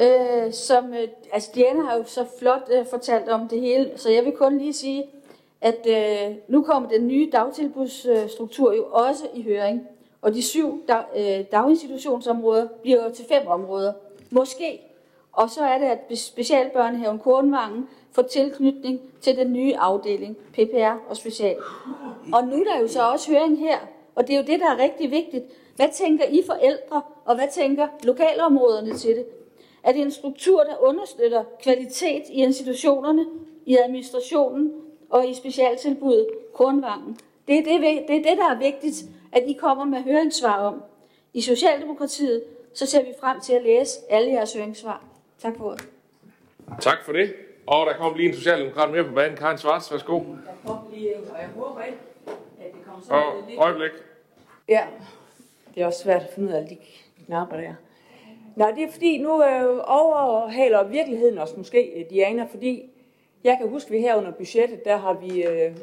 Øh, som, øh, altså Diana har jo så flot øh, fortalt om det hele, så jeg vil kun lige sige, at øh, nu kommer den nye dagtilbudsstruktur jo også i høring, og de syv dag, øh, daginstitutionsområder bliver jo til fem områder. Måske. Og så er det, at Specialbørnehaven Kornvangen får tilknytning til den nye afdeling, PPR og Special. Og nu er der jo så også høring her, og det er jo det, der er rigtig vigtigt. Hvad tænker I forældre, og hvad tænker lokalområderne til det? Er det en struktur, der understøtter kvalitet i institutionerne, i administrationen, og i specialtilbuddet Kornvangen. Det er det, det er det, der er vigtigt, at I kommer med høringssvar om. I Socialdemokratiet, så ser vi frem til at læse alle jeres høringssvar. Tak for ordet. Tak for det. Og der kommer lige en socialdemokrat mere på banen. Karin Svarts, værsgo. Der kommer lige en, og jeg håber ikke, at det kommer sådan og, lidt... øjeblik. Ja. Det er også svært at finde ud af alle de knapper der. Nej, det er fordi, nu øh, overhaler virkeligheden os måske, øh, Diana, fordi jeg kan huske, at vi her under budgettet, der har vi øh,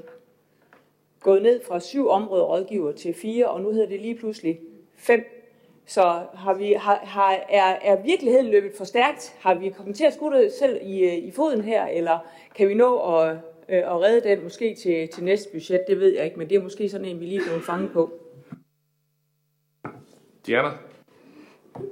gået ned fra syv områder rådgiver til fire, og nu hedder det lige pludselig fem. Så har vi, har, har, er, er virkeligheden løbet for stærkt? Har vi kommet til at skudde selv i, øh, i foden her, eller kan vi nå at, øh, at redde den måske til, til næste budget? Det ved jeg ikke, men det er måske sådan en, vi lige er fanget på. Diana?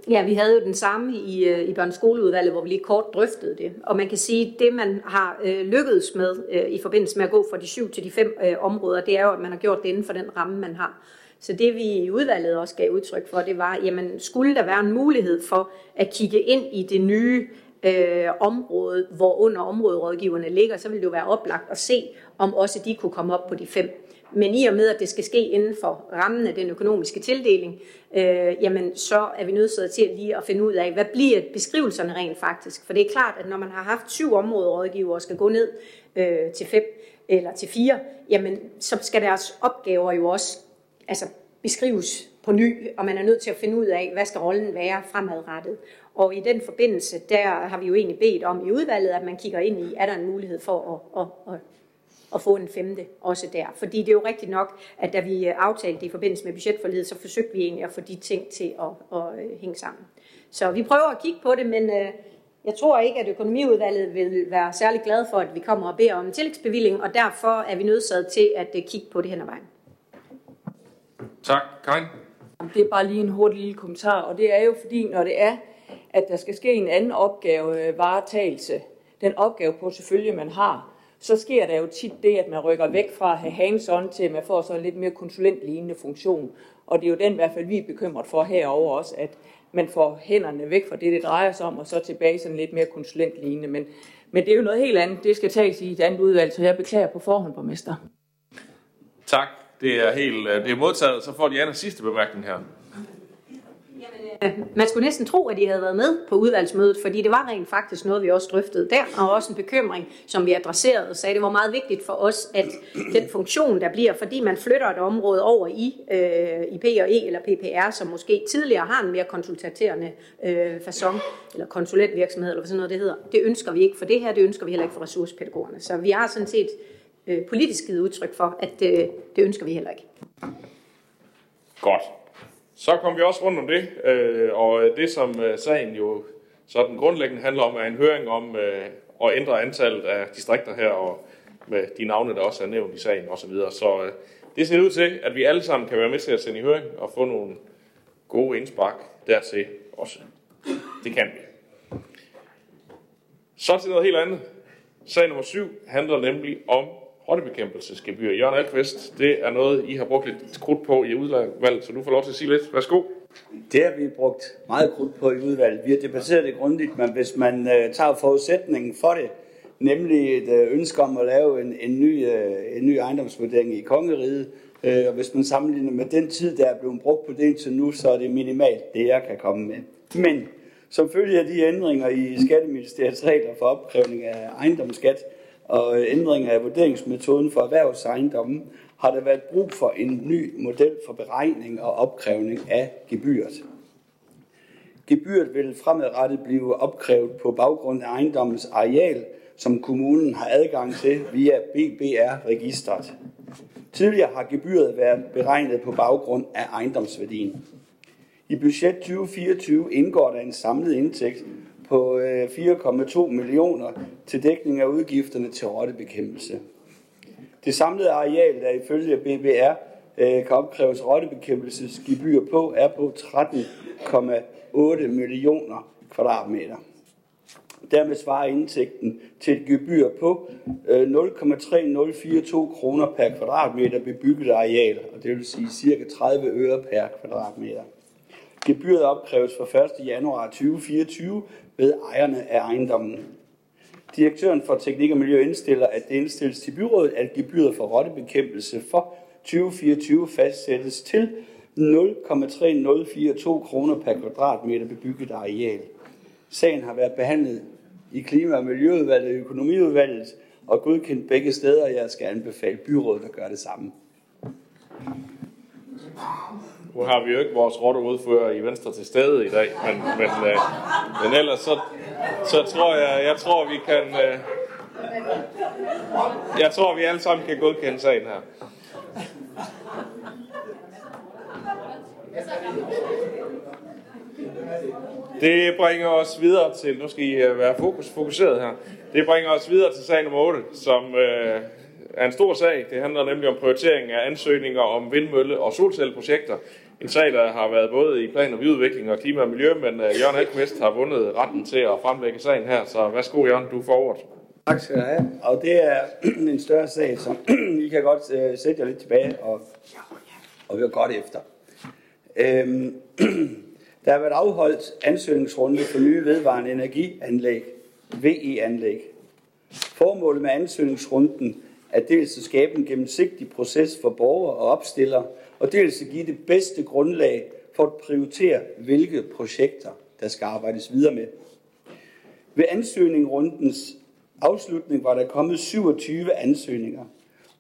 Ja, vi havde jo den samme i, øh, i børneskoleudvalget, hvor vi lige kort drøftede det. Og man kan sige, at det man har øh, lykkedes med øh, i forbindelse med at gå fra de syv til de fem øh, områder, det er jo, at man har gjort det inden for den ramme, man har. Så det vi i udvalget også gav udtryk for, det var, jamen skulle der være en mulighed for at kigge ind i det nye øh, område, hvor under områderådgiverne ligger, så ville det jo være oplagt at se, om også de kunne komme op på de fem. Men i og med, at det skal ske inden for rammen af den økonomiske tildeling, øh, jamen så er vi nødt til at lige at finde ud af, hvad bliver beskrivelserne rent faktisk? For det er klart, at når man har haft syv områderådgivere og skal gå ned øh, til fem eller til fire, jamen så skal deres opgaver jo også altså, beskrives på ny, og man er nødt til at finde ud af, hvad skal rollen være fremadrettet. Og i den forbindelse, der har vi jo egentlig bedt om i udvalget, at man kigger ind i, er der en mulighed for at, at, at at få en femte også der. Fordi det er jo rigtigt nok, at da vi aftalte det i forbindelse med budgetforledet, så forsøgte vi egentlig at få de ting til at, at øh, hænge sammen. Så vi prøver at kigge på det, men øh, jeg tror ikke, at økonomiudvalget vil være særlig glad for, at vi kommer og beder om en tillægsbevilling, og derfor er vi nødsaget til at øh, kigge på det hen ad vejen. Tak. Karin? Det er bare lige en hurtig lille kommentar, og det er jo fordi, når det er, at der skal ske en anden opgave, varetagelse, den opgave på selvfølgelig man har, så sker der jo tit det, at man rykker væk fra at have hands-on til, at man får så en lidt mere konsulentlignende funktion. Og det er jo den i hvert fald, vi er bekymret for herover også, at man får hænderne væk fra det, det drejer sig om, og så tilbage sådan lidt mere konsulentlignende. Men, men det er jo noget helt andet. Det skal tages i et andet udvalg, så jeg beklager på forhånd, borgmester. Tak. Det er, helt, øh, det er modtaget. Så får de andre sidste bemærkning her. Øh, man skulle næsten tro, at de havde været med på udvalgsmødet, fordi det var rent faktisk noget, vi også drøftede der, og også en bekymring, som vi adresserede og sagde, det var meget vigtigt for os, at den funktion, der bliver, fordi man flytter et område over i, øh, i P&E eller PPR, som måske tidligere har en mere konsultaterende øh, façon, eller konsulentvirksomhed, eller hvad sådan noget det hedder, det ønsker vi ikke for det her, det ønsker vi heller ikke for ressourcepædagogerne. Så vi har sådan set øh, politisk givet udtryk for, at øh, det ønsker vi heller ikke. Godt. Så kom vi også rundt om det, øh, og det som øh, sagen jo sådan grundlæggende handler om, er en høring om øh, at ændre antallet af distrikter her, og med de navne, der også er nævnt i sagen osv. Så, så øh, det ser ud til, at vi alle sammen kan være med til at sende i høring og få nogle gode indspark dertil også. Det kan vi. Så til noget helt andet. Sag nummer 7 handler nemlig om rottebekæmpelsesgebyr. Jørgen Alkvist, det er noget, I har brugt lidt krudt på i udvalget, så du får lov til at sige lidt. Værsgo. Det har vi brugt meget krudt på i udvalget. Vi har debatteret det grundigt, men hvis man uh, tager forudsætningen for det, nemlig et uh, ønske om at lave en, en, ny, uh, en ny ejendomsvurdering i kongeriget, uh, og hvis man sammenligner med den tid, der er blevet brugt på det indtil nu, så er det minimalt, det jeg kan komme med. Men som følge af de ændringer i Skatteministeriets regler for opkrævning af ejendomsskat, og ændring af vurderingsmetoden for erhvervsejendommen, har der været brug for en ny model for beregning og opkrævning af gebyret. Gebyret vil fremadrettet blive opkrævet på baggrund af ejendommens areal, som kommunen har adgang til via BBR-registret. Tidligere har gebyret været beregnet på baggrund af ejendomsværdien. I budget 2024 indgår der en samlet indtægt på øh, 4,2 millioner til dækning af udgifterne til rottebekæmpelse. Det samlede areal, der ifølge BBR øh, kan opkræves rottebekæmpelsesgebyr på, er på 13,8 millioner kvadratmeter. Dermed svarer indtægten til et gebyr på øh, 0,3042 kroner per kvadratmeter bebygget areal, og det vil sige ca. 30 øre per kvadratmeter. Gebyret opkræves fra 1. januar 2024 ved ejerne af ejendommen. Direktøren for Teknik og Miljø indstiller, at det indstilles til byrådet, at gebyret for rottebekæmpelse for 2024 fastsættes til 0,3042 kroner per kvadratmeter bebygget areal. Sagen har været behandlet i Klima- og Miljøudvalget og Økonomiudvalget og godkendt begge steder. Jeg skal anbefale byrådet at gøre det samme. Nu har vi jo ikke vores rotteudfører i Venstre til stede i dag, men, men, øh, men ellers så, så tror jeg, jeg tror, vi kan... Øh, jeg tror, vi alle sammen kan godkende sagen her. Det bringer os videre til, nu skal I øh, være fokus, fokuseret her, det bringer os videre til sag nummer 8, som øh, er en stor sag. Det handler nemlig om prioritering af ansøgninger om vindmølle- og solcelleprojekter. En sag, der har været både i plan- og byudvikling og klima og miljø, men øh, Jørgen Alkvist har vundet retten til at fremlægge sagen her, så værsgo Jørgen, du får ordet. Tak skal du have. Og det er en større sag, som I kan godt uh, sætte jer lidt tilbage og, og høre godt efter. Øhm, der har været afholdt ansøgningsrunde for nye vedvarende energianlæg, VE-anlæg. Formålet med ansøgningsrunden er dels at skabe en gennemsigtig proces for borgere og opstillere, og dels at altså give det bedste grundlag for at prioritere, hvilke projekter der skal arbejdes videre med. Ved ansøgningrundens afslutning var der kommet 27 ansøgninger.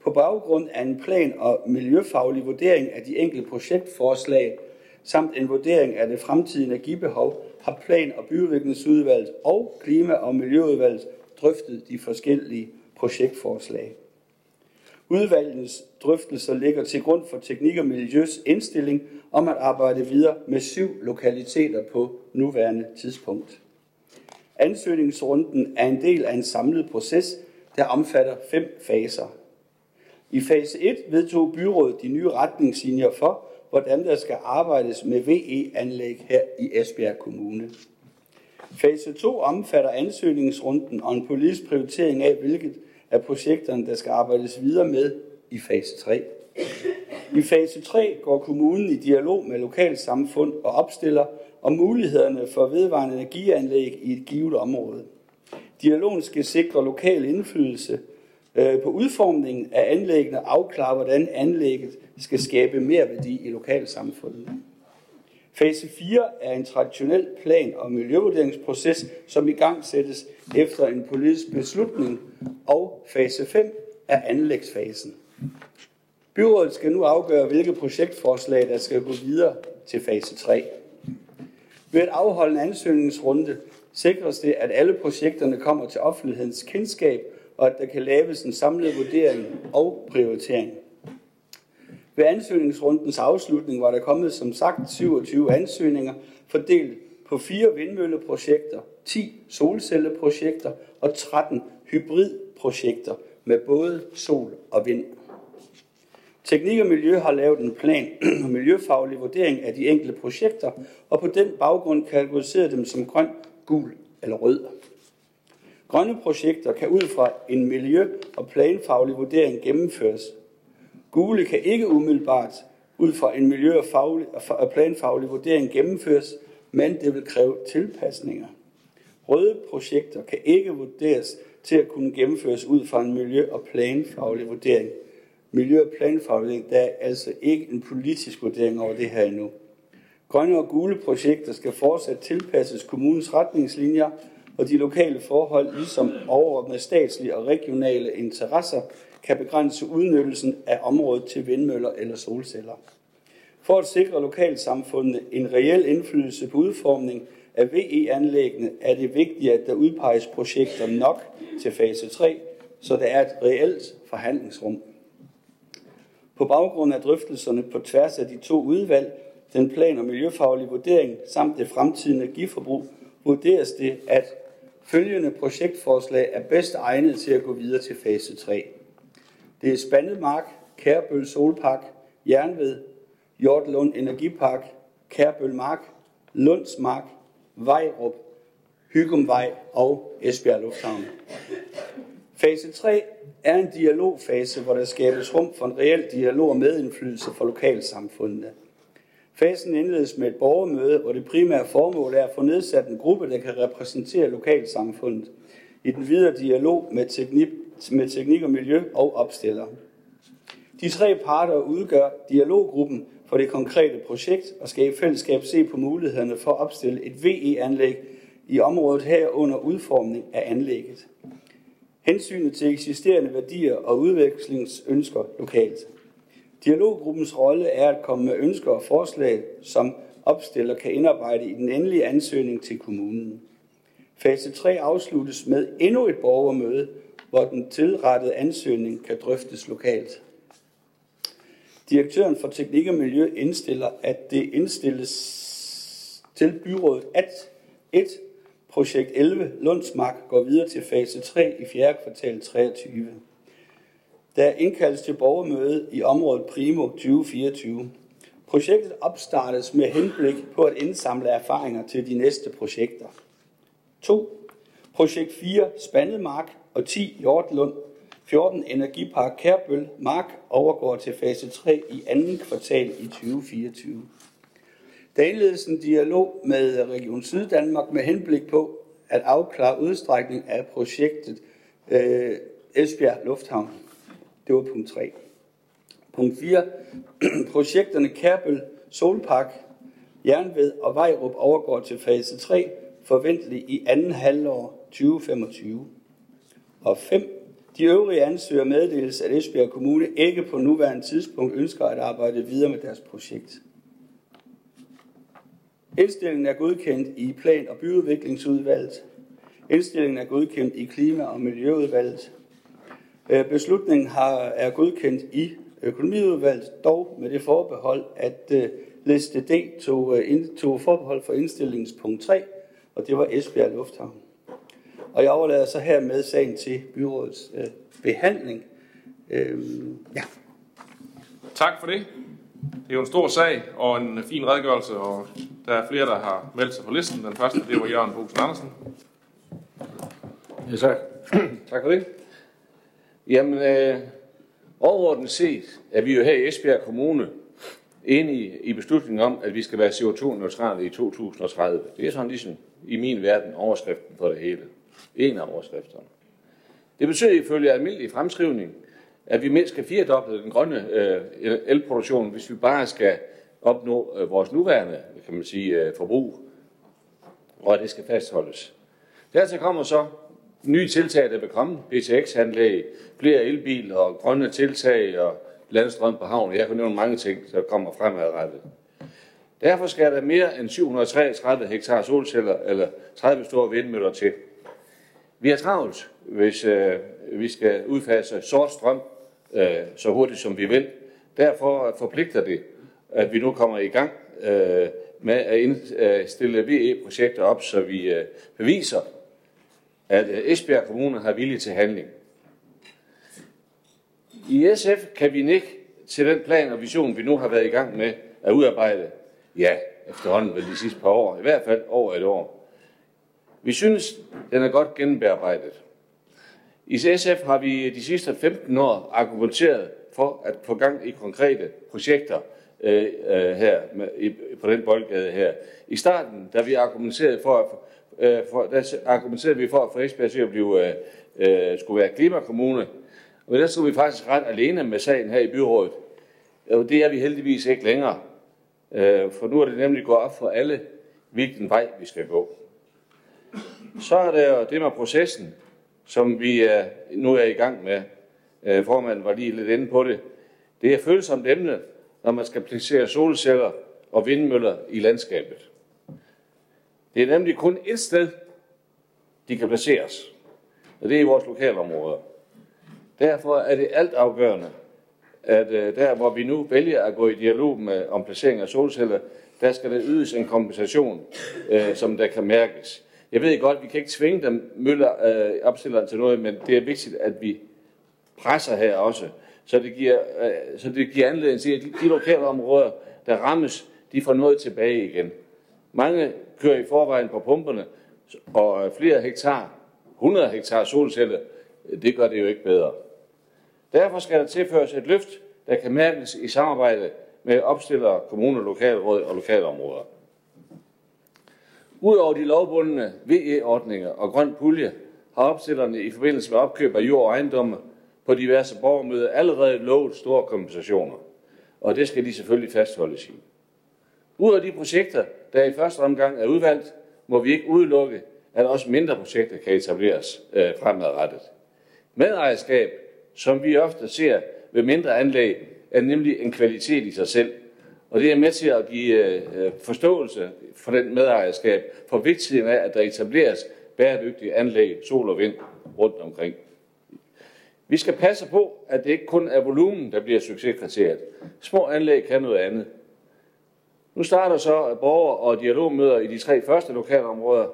På baggrund af en plan- og miljøfaglig vurdering af de enkelte projektforslag, samt en vurdering af det fremtidige energibehov, har Plan- og Byudviklingsudvalget og Klima- og Miljøudvalget drøftet de forskellige projektforslag. Udvalgets drøftelser ligger til grund for Teknik og Miljøs indstilling om at arbejde videre med syv lokaliteter på nuværende tidspunkt. Ansøgningsrunden er en del af en samlet proces, der omfatter fem faser. I fase 1 vedtog byrådet de nye retningslinjer for, hvordan der skal arbejdes med VE-anlæg her i Esbjerg Kommune. Fase 2 omfatter ansøgningsrunden og en politisk prioritering af, hvilket af projekterne, der skal arbejdes videre med i fase 3. I fase 3 går kommunen i dialog med lokalsamfund og opstiller om mulighederne for vedvarende energianlæg i et givet område. Dialogen skal sikre lokal indflydelse øh, på udformningen af anlæggene og afklare, hvordan anlægget skal skabe mere værdi i lokalsamfundet. Fase 4 er en traditionel plan- og miljøvurderingsproces, som i gang sættes efter en politisk beslutning, og fase 5 er anlægsfasen. Byrådet skal nu afgøre, hvilke projektforslag, der skal gå videre til fase 3. Ved at afholde en ansøgningsrunde sikres det, at alle projekterne kommer til offentlighedens kendskab, og at der kan laves en samlet vurdering og prioritering. Ved ansøgningsrundens afslutning var der kommet som sagt 27 ansøgninger, fordelt på fire vindmølleprojekter, 10 solcelleprojekter og 13 hybridprojekter med både sol og vind. Teknik og Miljø har lavet en plan og miljøfaglig vurdering af de enkelte projekter, og på den baggrund kategoriseret dem som grøn, gul eller rød. Grønne projekter kan ud fra en miljø- og planfaglig vurdering gennemføres. Gule kan ikke umiddelbart ud fra en miljø- og, faglig, og planfaglig vurdering gennemføres, men det vil kræve tilpasninger. Røde projekter kan ikke vurderes til at kunne gennemføres ud fra en miljø- og planfaglig vurdering. Miljø- og planfaglig, der er altså ikke en politisk vurdering over det her endnu. Grønne og gule projekter skal fortsat tilpasses kommunens retningslinjer og de lokale forhold, ligesom overordnede statslige og regionale interesser, kan begrænse udnyttelsen af området til vindmøller eller solceller. For at sikre lokalsamfundene en reel indflydelse på udformning af VE-anlæggene, er det vigtigt, at der udpeges projekter nok til fase 3, så der er et reelt forhandlingsrum. På baggrund af drøftelserne på tværs af de to udvalg, den plan- og miljøfaglige vurdering samt det fremtidige energiforbrug, vurderes det, at følgende projektforslag er bedst egnet til at gå videre til fase 3. Det er Spandemark, Kærbøl Solpark, Jernved, Hjortlund Energipark, Kærbøl Mark, Lundsmark, Vejrup, Hygumvej og Esbjerg Lufthavn. Fase 3 er en dialogfase, hvor der skabes rum for en reel dialog og medindflydelse for lokalsamfundene. Fasen indledes med et borgermøde, hvor det primære formål er at få nedsat en gruppe, der kan repræsentere lokalsamfundet i den videre dialog med teknik, med teknik og miljø og opstiller. De tre parter udgør dialoggruppen for det konkrete projekt og skal i fællesskab se på mulighederne for at opstille et VE-anlæg i området herunder udformning af anlægget. Hensynet til eksisterende værdier og udvekslingsønsker lokalt. Dialoggruppens rolle er at komme med ønsker og forslag, som opstiller kan indarbejde i den endelige ansøgning til kommunen. Fase 3 afsluttes med endnu et borgermøde, hvor den tilrettede ansøgning kan drøftes lokalt. Direktøren for Teknik og Miljø indstiller, at det indstilles til byrådet, at et projekt 11 Lundsmark går videre til fase 3 i 4. kvartal 23. Der indkaldes til borgermøde i området Primo 2024. Projektet opstartes med henblik på at indsamle erfaringer til de næste projekter. 2. Projekt 4 Spandemark og 10 Hjortlund 14 Energipark Kærbøl Mark overgår til fase 3 i anden kvartal i 2024. Der indledes en dialog med Region Syddanmark med henblik på at afklare udstrækning af projektet øh, Esbjerg Lufthavn. Det var punkt 3. Punkt 4. Projekterne Kærbøl, Solpark, Jernved og Vejrup overgår til fase 3, forventeligt i anden halvår 2025. Og 5. De øvrige ansøgere meddeles, at Esbjerg Kommune ikke på nuværende tidspunkt ønsker at arbejde videre med deres projekt. Indstillingen er godkendt i Plan- og Byudviklingsudvalget. Indstillingen er godkendt i Klima- og Miljøudvalget. Øh, beslutningen har, er godkendt i Økonomiudvalget, dog med det forbehold, at øh, liste D tog, øh, tog forbehold for indstillingens 3, og det var Esbjerg Lufthavn. Og jeg overlader så her med sagen til byrådets uh, behandling. Uh, ja. Tak for det. Det er jo en stor sag og en fin redegørelse, og der er flere, der har meldt sig på listen. Den første, det var Jørgen Bosen Andersen. Ja, tak. tak for det. Jamen, øh, overordnet set er vi jo her i Esbjerg Kommune enige i beslutningen om, at vi skal være CO2-neutrale i 2030. Det er sådan ligesom i min verden overskriften for det hele. En af overskrifterne. Det betyder ifølge almindelig fremskrivning, at vi mindst skal firedoble den grønne øh, elproduktion, hvis vi bare skal opnå øh, vores nuværende kan man sige, øh, forbrug, og at det skal fastholdes. Dertil kommer så nye tiltag, der vil komme, PTX-anlæg, flere elbiler og grønne tiltag og landstrøm på havnen. Jeg kan nævne mange ting, der kommer fremadrettet. Derfor skal der mere end 733 hektar solceller eller 30 store vindmøller til. Vi har travlt, hvis øh, vi skal udfase sort strøm øh, så hurtigt som vi vil. Derfor forpligter det, at vi nu kommer i gang øh, med at indstille øh, VE-projekter op, så vi øh, beviser, at øh, Esbjerg Kommune har vilje til handling. I SF kan vi nikke til den plan og vision, vi nu har været i gang med at udarbejde, ja, efterhånden vel de sidste par år, i hvert fald over et år. Vi synes, den er godt gennembearbejdet. I SF har vi de sidste 15 år argumenteret for at få gang i konkrete projekter øh, øh, her med, i, på den boldgade her. I starten, da vi argumenterede for, at øh, for, der argumenterede vi for, at Frederiksberg til at blive, øh, øh, skulle være klimakommune. Og der stod vi faktisk ret alene med sagen her i byrådet. Og det er vi heldigvis ikke længere. Øh, for nu er det nemlig gået op for alle, hvilken vej vi skal gå. Så er der det med processen, som vi nu er i gang med. Øh, formanden var lige lidt inde på det. Det er følsomt emne, når man skal placere solceller og vindmøller i landskabet. Det er nemlig kun et sted, de kan placeres, og det er i vores lokalområder. Derfor er det altafgørende, at øh, der hvor vi nu vælger at gå i dialog med, om placering af solceller, der skal der ydes en kompensation, øh, som der kan mærkes. Jeg ved godt, vi kan ikke tvinge dem møller øh, opstilleren til noget, men det er vigtigt, at vi presser her også, så det giver, øh, så det giver anledning til, at de, de lokale områder, der rammes, de får noget tilbage igen. Mange kører i forvejen på pumperne, og flere hektar, 100 hektar solceller, det gør det jo ikke bedre. Derfor skal der tilføres et løft, der kan mærkes i samarbejde med opstillere, kommuner, lokalråd og lokalområder. Udover de lovbundne VE-ordninger og grøn pulje, har opstillerne i forbindelse med opkøb af jord og ejendomme på diverse borgermøder allerede lovet store kompensationer. Og det skal de selvfølgelig fastholdes i. Ud af de projekter, der i første omgang er udvalgt, må vi ikke udelukke, at også mindre projekter kan etableres øh, fremadrettet. Medejerskab, som vi ofte ser ved mindre anlæg, er nemlig en kvalitet i sig selv. Og det er med til at give øh, forståelse for den medejerskab, for vigtigheden af, at der etableres bæredygtige anlæg, sol og vind rundt omkring. Vi skal passe på, at det ikke kun er volumen, der bliver succeskriteriet. Små anlæg kan noget andet. Nu starter så borger- og dialogmøder i de tre første lokalområder.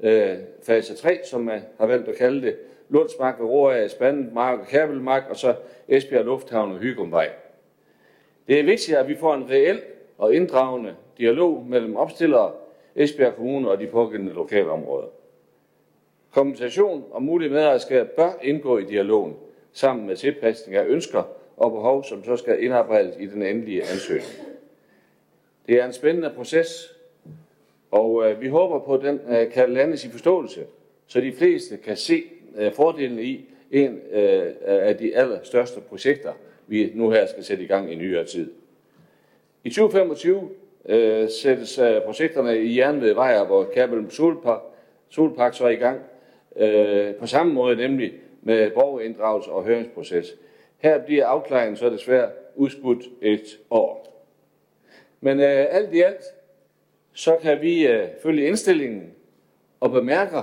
Øh, fase 3, som man har valgt at kalde det. Lundsmark Aurora, Roager, Spandenmark og og så Esbjerg Lufthavn og Hygumvej. Det er vigtigt, at vi får en reel og inddragende dialog mellem opstillere, Esbjerg Kommune og de pågældende lokalområder. Kompensation og mulig medejerskab bør indgå i dialogen sammen med tilpasning af ønsker og behov, som så skal indarbejdes i den endelige ansøgning. Det er en spændende proces, og øh, vi håber på, at den øh, kan landes i forståelse, så de fleste kan se øh, fordelen i en øh, af de allerstørste projekter, vi nu her skal sætte i gang i nyere tid. I 2025 øh, sættes øh, projekterne i Jernved Vejer, hvor Kabel Solpark, Solpark så er i gang, øh, på samme måde nemlig med borgerinddragelse og høringsproces. Her bliver afklaringen så desværre udskudt et år. Men øh, alt i alt, så kan vi øh, følge indstillingen og bemærker,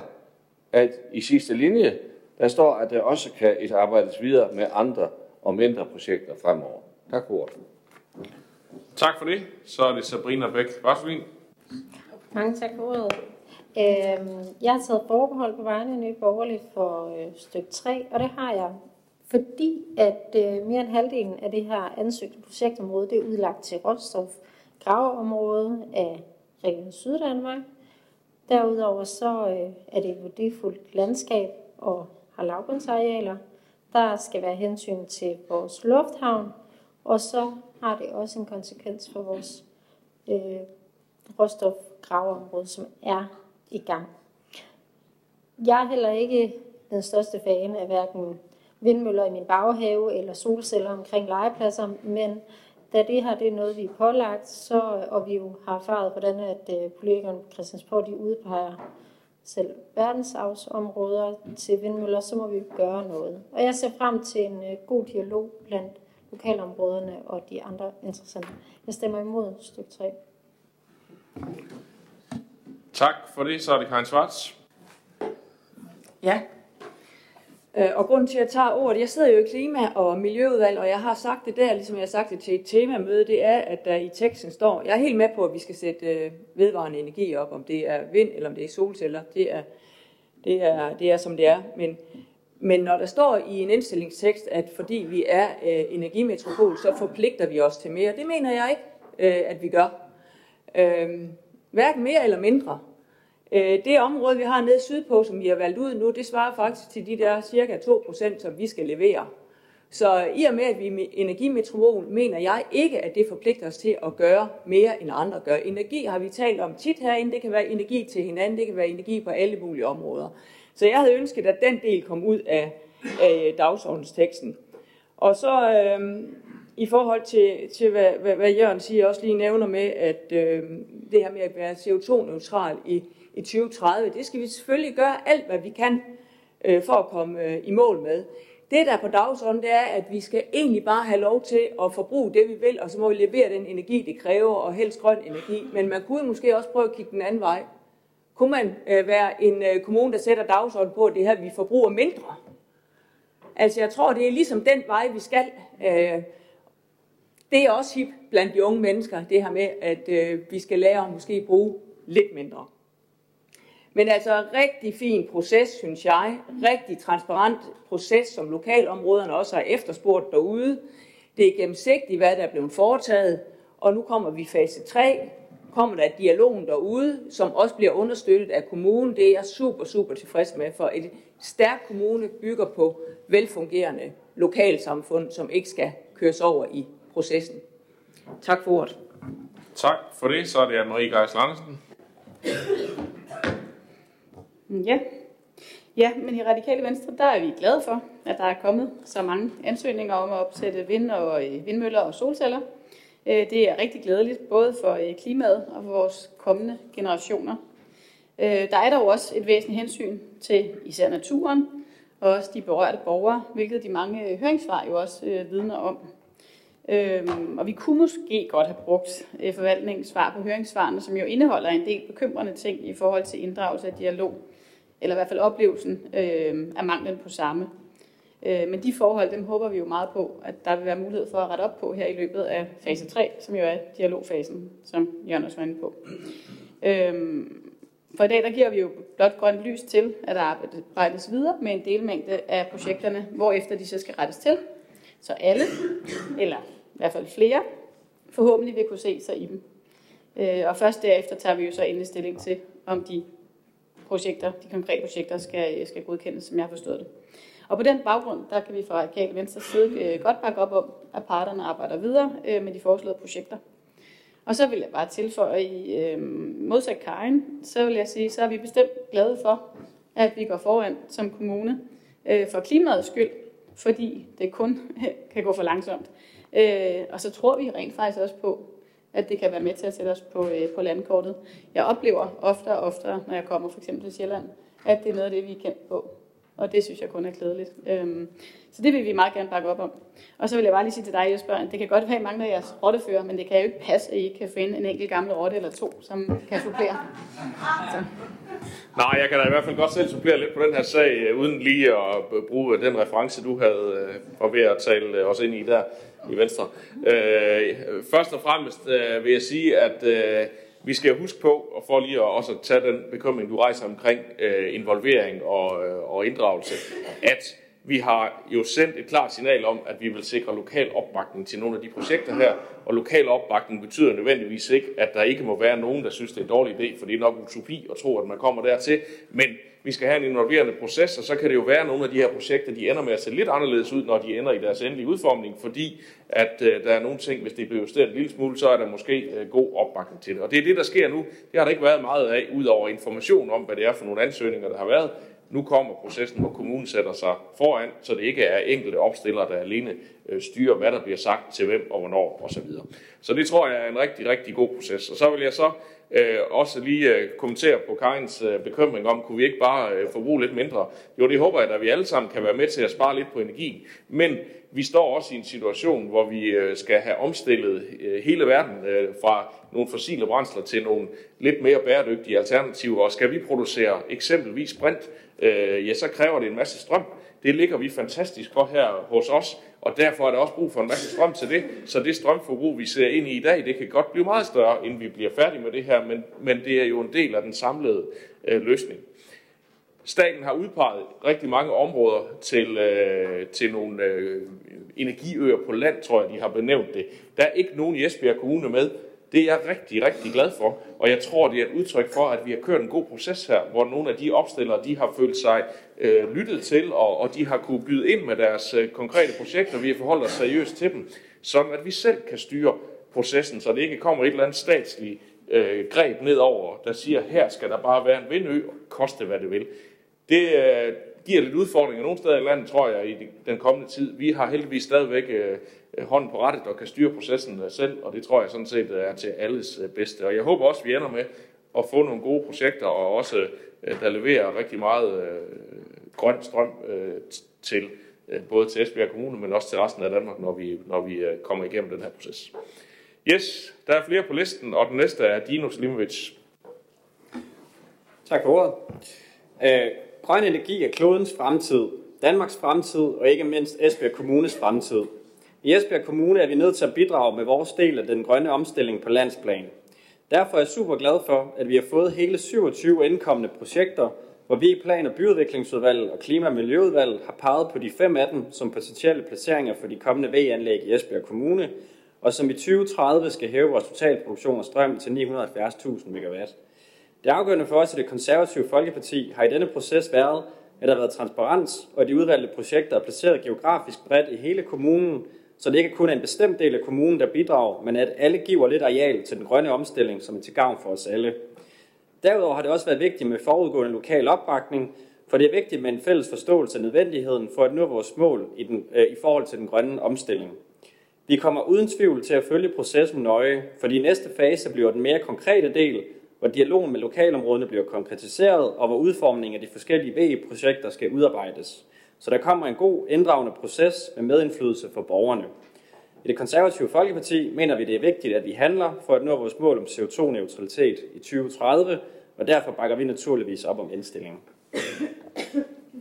at i sidste linje, der står, at der også kan et arbejdes videre med andre og mindre projekter fremover. Tak for ordet. Tak for det. Så er det Sabrina Bæk. Varsågod. Mange tak for ordet. Øhm, jeg har taget forbehold på vegne af Nye Borgerlige for øh, stykke 3, og det har jeg, fordi at øh, mere end halvdelen af det her ansøgte projektområde, det er udlagt til råstof graveområde af Region Syddanmark. Derudover så øh, er det et værdifuldt landskab og har lavbundsarealer. Der skal være hensyn til vores lufthavn, og så har det også en konsekvens for vores øh, råstofgraveområde, som er i gang. Jeg er heller ikke den største fan af hverken vindmøller i min baghave eller solceller omkring legepladser, men da det her det er noget, vi er pålagt, så, og vi jo har erfaret, hvordan at øh, politikerne på Christiansborg de udpeger selv verdensarvsområder til vindmøller, så må vi gøre noget. Og jeg ser frem til en øh, god dialog blandt lokalområderne og de andre interessante. Jeg stemmer imod stykke 3. Tak for det. Så er det Karin Svarts. Ja. Øh, og grunden til, at jeg tager ordet, jeg sidder jo i klima- og miljøudvalg, og jeg har sagt det der, ligesom jeg har sagt det til et temamøde, det er, at der i teksten står, jeg er helt med på, at vi skal sætte øh, vedvarende energi op, om det er vind eller om det er solceller, det er, det er, det er som det er, men, men når der står i en indstillingstekst, at fordi vi er øh, energimetropol, så forpligter vi os til mere, det mener jeg ikke, øh, at vi gør. Øh, hverken mere eller mindre. Øh, det område, vi har nede sydpå, som vi har valgt ud nu, det svarer faktisk til de der cirka 2%, som vi skal levere. Så i og med, at vi er energimetropol, mener jeg ikke, at det forpligter os til at gøre mere, end andre gør. Energi har vi talt om tit herinde. Det kan være energi til hinanden. Det kan være energi på alle mulige områder. Så jeg havde ønsket, at den del kom ud af, af dagsordensteksten. Og så øh, i forhold til, til hvad, hvad, hvad Jørgen siger, også lige nævner med, at øh, det her med at være CO2-neutral i, i 2030, det skal vi selvfølgelig gøre alt, hvad vi kan øh, for at komme øh, i mål med. Det, der er på dagsordenen, det er, at vi skal egentlig bare have lov til at forbruge det, vi vil, og så må vi levere den energi, det kræver, og helst grøn energi. Men man kunne måske også prøve at kigge den anden vej. Kunne man øh, være en øh, kommune, der sætter dagsordenen på, at det her, vi forbruger mindre? Altså, jeg tror, det er ligesom den vej, vi skal. Øh, det er også hip blandt de unge mennesker, det her med, at øh, vi skal lære at måske bruge lidt mindre. Men altså rigtig fin proces, synes jeg. Rigtig transparent proces, som lokalområderne også har efterspurgt derude. Det er gennemsigtigt, hvad der er blevet foretaget. Og nu kommer vi fase 3. Kommer der dialogen derude, som også bliver understøttet af kommunen. Det er jeg super, super tilfreds med, for et stærk kommune bygger på velfungerende lokalsamfund, som ikke skal køres over i processen. Tak for ordet. Tak for det. Så er det Anne-Marie Geis Andersen. Ja. ja, men i Radikale Venstre, der er vi glade for, at der er kommet så mange ansøgninger om at opsætte vind og øh, vindmøller og solceller. Øh, det er rigtig glædeligt, både for øh, klimaet og for vores kommende generationer. Der er dog også et væsentligt hensyn til især naturen og også de berørte borgere, hvilket de mange høringssvar jo også vidner om. Øhm, og vi kunne måske godt have brugt øh, forvaltningens svar på høringssvarene, som jo indeholder en del bekymrende ting i forhold til inddragelse af dialog, eller i hvert fald oplevelsen øh, af manglen på samme. Øh, men de forhold, dem håber vi jo meget på, at der vil være mulighed for at rette op på her i løbet af fase 3, som jo er dialogfasen, som Jørgen også var inde på. Øh, for i dag der giver vi jo blot grønt lys til, at der arbejdes videre med en delmængde af projekterne, hvorefter de så skal rettes til. Så alle, eller i hvert fald flere, forhåbentlig vil kunne se sig i dem. Øh, og først derefter tager vi jo så endelig stilling til, om de projekter, de konkrete projekter skal, skal godkendes, som jeg har forstået det. Og på den baggrund, der kan vi fra Radikale Venstre side øh, godt bakke op om, at parterne arbejder videre øh, med de foreslåede projekter. Og så vil jeg bare tilføje i øh, modsat Karin, så vil jeg sige, så er vi bestemt glade for, at vi går foran som kommune øh, for klimaets skyld, fordi det kun kan gå for langsomt. Øh, og så tror vi rent faktisk også på, at det kan være med til at sætte os på, øh, på landkortet. Jeg oplever ofte og oftere, når jeg kommer for eksempel til Sjælland, at det er noget af det, vi er kendt på. Og det synes jeg kun er klædeligt. Øhm, så det vil vi meget gerne bakke op om. Og så vil jeg bare lige sige til dig, Jesper, at det kan godt være, at I mangler jeres rottefører, men det kan jo ikke passe, at I kan finde en enkelt gammel rotte eller to, som kan supplere. Så. Nej, jeg kan da i hvert fald godt selv supplere lidt på den her sag, øh, uden lige at bruge den reference, du havde øh, og ved at tale også os ind i der i Venstre. Øh, først og fremmest øh, vil jeg sige, at øh, vi skal huske på, og for lige at også tage den bekymring, du rejser omkring øh, involvering og, øh, og inddragelse, at vi har jo sendt et klart signal om, at vi vil sikre lokal opbakning til nogle af de projekter her, og lokal opbakning betyder nødvendigvis ikke, at der ikke må være nogen, der synes, det er en dårlig idé, for det er nok utopi at tro, at man kommer dertil, men vi skal have en involverende proces, og så kan det jo være, at nogle af de her projekter, de ender med at se lidt anderledes ud, når de ender i deres endelige udformning, fordi at øh, der er nogle ting, hvis det bliver justeret en lille smule, så er der måske øh, god opbakning til det. Og det er det, der sker nu. Det har der ikke været meget af, ud over information om, hvad det er for nogle ansøgninger, der har været. Nu kommer processen, hvor kommunen sætter sig foran, så det ikke er enkelte opstillere, der alene Øh, styre, hvad der bliver sagt til hvem og hvornår osv. Så, så det tror jeg er en rigtig, rigtig god proces. Og så vil jeg så øh, også lige øh, kommentere på Karins øh, bekymring om, kunne vi ikke bare øh, forbruge lidt mindre? Jo, det håber jeg, at vi alle sammen kan være med til at spare lidt på energi. Men vi står også i en situation, hvor vi øh, skal have omstillet øh, hele verden øh, fra nogle fossile brændsler til nogle lidt mere bæredygtige alternativer. Og skal vi producere eksempelvis brint, øh, ja, så kræver det en masse strøm. Det ligger vi fantastisk godt her hos os, og derfor er der også brug for en masse strøm til det. Så det strømforbrug, vi ser ind i i dag, det kan godt blive meget større, inden vi bliver færdige med det her, men, men det er jo en del af den samlede øh, løsning. Staten har udpeget rigtig mange områder til, øh, til nogle øh, energiøer på land, tror jeg, de har benævnt det. Der er ikke nogen i Esbjerg Kommune med, det er jeg rigtig, rigtig glad for, og jeg tror, det er et udtryk for, at vi har kørt en god proces her, hvor nogle af de opstillere, de har følt sig øh, lyttet til, og, og de har kunne byde ind med deres øh, konkrete projekter, vi har forholdt os seriøst til dem, sådan at vi selv kan styre processen, så det ikke kommer et eller andet statsligt øh, greb nedover, der siger, her skal der bare være en vindø, koste hvad det vil. Det øh, giver lidt udfordringer nogle steder i landet, tror jeg, i den kommende tid. Vi har heldigvis stadigvæk Øh, Øh, hånden på rettet og kan styre processen selv, og det tror jeg sådan set er til alles øh, bedste. Og jeg håber også, at vi ender med at få nogle gode projekter, og også øh, der leverer rigtig meget grøn strøm til både til Esbjerg Kommune, men også til resten af Danmark, når vi, når vi kommer igennem den her proces. Yes, der er flere på listen, og den næste er Dino Slimovic. Tak for ordet. grøn energi er klodens fremtid, Danmarks fremtid og ikke mindst Esbjerg Kommunes fremtid. I Esbjerg Kommune er vi nødt til at bidrage med vores del af den grønne omstilling på landsplan. Derfor er jeg super glad for, at vi har fået hele 27 indkommende projekter, hvor vi i Plan- og Byudviklingsudvalget og Klima- og Miljøudvalget har peget på de fem af dem som potentielle placeringer for de kommende VE-anlæg i Esbjerg Kommune, og som i 2030 skal hæve vores totalproduktion af strøm til 970.000 MW. Det afgørende for os i det konservative Folkeparti har i denne proces været, at der har været transparens, og at de udvalgte projekter er placeret geografisk bredt i hele kommunen, så det ikke kun er en bestemt del af kommunen, der bidrager, men at alle giver lidt areal til den grønne omstilling, som er til gavn for os alle. Derudover har det også været vigtigt med forudgående lokal opbakning, for det er vigtigt med en fælles forståelse af nødvendigheden for at nå vores mål i, den, øh, i forhold til den grønne omstilling. Vi kommer uden tvivl til at følge processen nøje, for i næste fase bliver den mere konkrete del, hvor dialogen med lokalområdene bliver konkretiseret, og hvor udformningen af de forskellige VE-projekter skal udarbejdes så der kommer en god inddragende proces med medindflydelse for borgerne. I det konservative Folkeparti mener vi, det er vigtigt, at vi handler for at nå vores mål om CO2-neutralitet i 2030, og derfor bakker vi naturligvis op om indstillingen.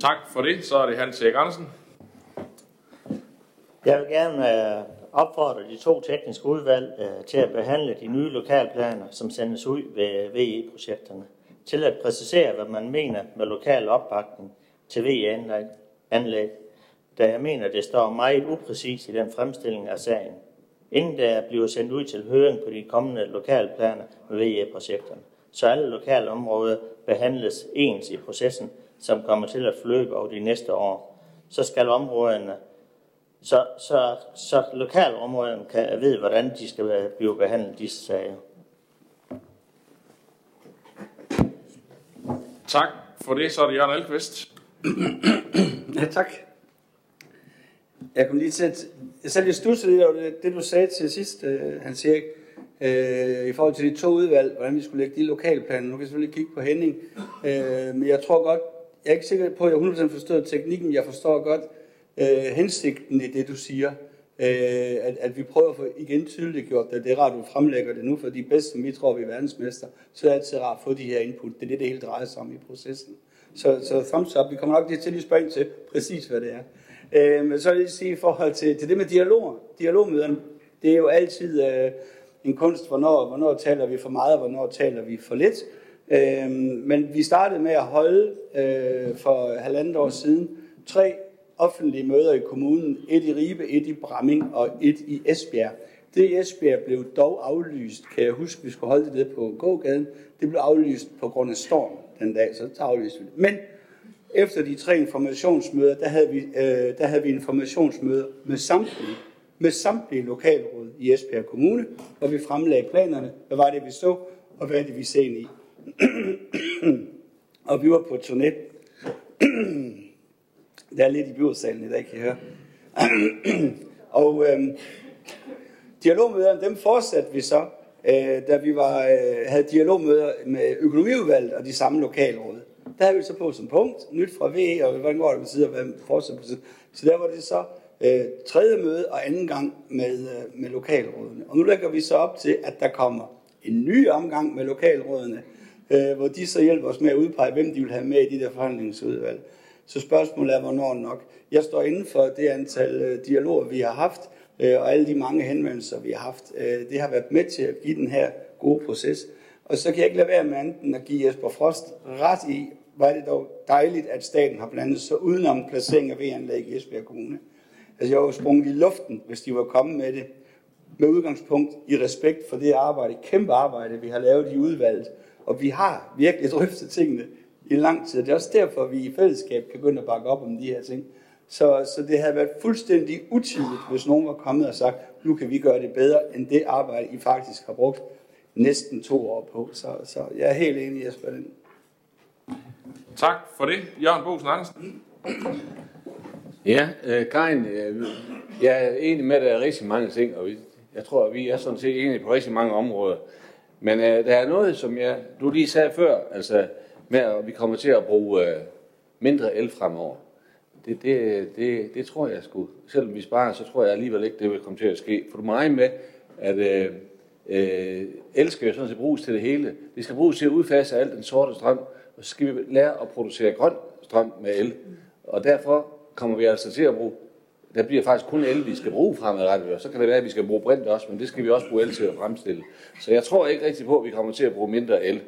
Tak for det. Så er det Hans Erik Andersen. Jeg vil gerne øh, opfordre de to tekniske udvalg øh, til at behandle de nye lokalplaner, som sendes ud ved VE-projekterne, til at præcisere, hvad man mener med lokal opbakning til VE-anlæg, da jeg mener, det står meget upræcist i den fremstilling af sagen, inden der bliver sendt ud til høring på de kommende lokalplaner med VE-projekterne, så alle lokale områder behandles ens i processen, som kommer til at forløbe over de næste år. Så skal områderne så, så, så lokalområderne kan vide, hvordan de skal blive behandlet disse sager. Tak for det. Så er det Jørgen Alkvist. ja, tak. Jeg kom lige til at... Jeg selv lige studse lidt over det, det, du sagde til sidst, han Hans Erik, øh, i forhold til de to udvalg, hvordan vi skulle lægge de lokalplaner. Nu kan jeg selvfølgelig kigge på Henning, øh, men jeg tror godt, jeg er ikke sikker på, at jeg 100% forstår teknikken, men jeg forstår godt øh, hensigten i det, du siger. Øh, at, at vi prøver at få igen tydeligt gjort det. Det er rart, at du fremlægger det nu, for de bedste, vi tror, vi er verdensmester, så er det altid rart at få de her input. Det er det, det hele drejer sig om i processen. Så, så thumbs up. Vi kommer nok lige til at spørge ind til præcis, hvad det er. Øh, men så vil jeg sige i forhold til, til det med dialoger. Dialogmøderne, det er jo altid øh, en kunst, hvornår, hvornår taler vi for meget, og hvornår taler vi for lidt. Øh, men vi startede med at holde øh, for halvandet år siden tre offentlige møder i kommunen. Et i Ribe, et i Bramming og et i Esbjerg. Det i Esbjerg blev dog aflyst, kan jeg huske, vi skulle holde det på gågaden. Det blev aflyst på grund af storm den dag, så aflyste vi det. Men efter de tre informationsmøder, der havde vi, øh, der havde vi informationsmøder med samtlige, med samtlige lokalråd i Esbjerg Kommune, hvor vi fremlagde planerne, hvad var det, vi så, og hvad er det, vi ser ind i. og vi var på turné. der er lidt i byrådsalen i dag, kan I høre. og øh, dialogmøderne, dem fortsatte vi så, øh, da vi var, øh, havde dialogmøder med økonomiudvalget og de samme lokalråd. Der havde vi så på som punkt, nyt fra VE, og hvordan går det på side, og hvad fortsætter på side. Så der var det så øh, tredje møde og anden gang med, øh, med lokalrådene. Og nu lægger vi så op til, at der kommer en ny omgang med lokalrådene, øh, hvor de så hjælper os med at udpege, hvem de vil have med i de der forhandlingsudvalg. Så spørgsmålet er, hvornår nok. Jeg står inden for det antal øh, dialoger, vi har haft, øh, og alle de mange henvendelser, vi har haft. Øh, det har været med til at give den her gode proces. Og så kan jeg ikke lade være med anden at give Jesper Frost ret i, hvor er det dog dejligt, at staten har blandet sig udenom placering af vejanlæg i Esbjerg Kommune. Altså jeg var sprunget i luften, hvis de var kommet med det, med udgangspunkt i respekt for det arbejde, kæmpe arbejde, vi har lavet i udvalget. Og vi har virkelig drøftet tingene i lang tid. Det er også derfor, at vi i fællesskab kan begynde at bakke op om de her ting. Så, så det havde været fuldstændig utidigt, hvis nogen var kommet og sagt, nu kan vi gøre det bedre, end det arbejde, I faktisk har brugt næsten to år på. Så, så jeg er helt enig, Jesper. Den. Tak for det. Jørgen Bosen Andersen. Ja, øh, Karin, øh, jeg er enig med, at der er rigtig mange ting, og vi, jeg tror, at vi er sådan set enige på rigtig mange områder. Men øh, der er noget, som jeg, du lige sagde før, altså med, at vi kommer til at bruge øh, mindre el fremover. Det, det, det, det tror jeg sgu. Selvom vi sparer, så tror jeg alligevel ikke, det vil komme til at ske. For du må med, at øh, øh, elsker skal jo sådan set bruges til det hele. Det skal bruges til at udfase alt den sorte strøm, og så skal vi lære at producere grøn strøm med el. Og derfor kommer vi altså til at bruge, der bliver faktisk kun el, vi skal bruge fremadrettet. Og så kan det være, at vi skal bruge brint også, men det skal vi også bruge el til at fremstille. Så jeg tror ikke rigtig på, at vi kommer til at bruge mindre el.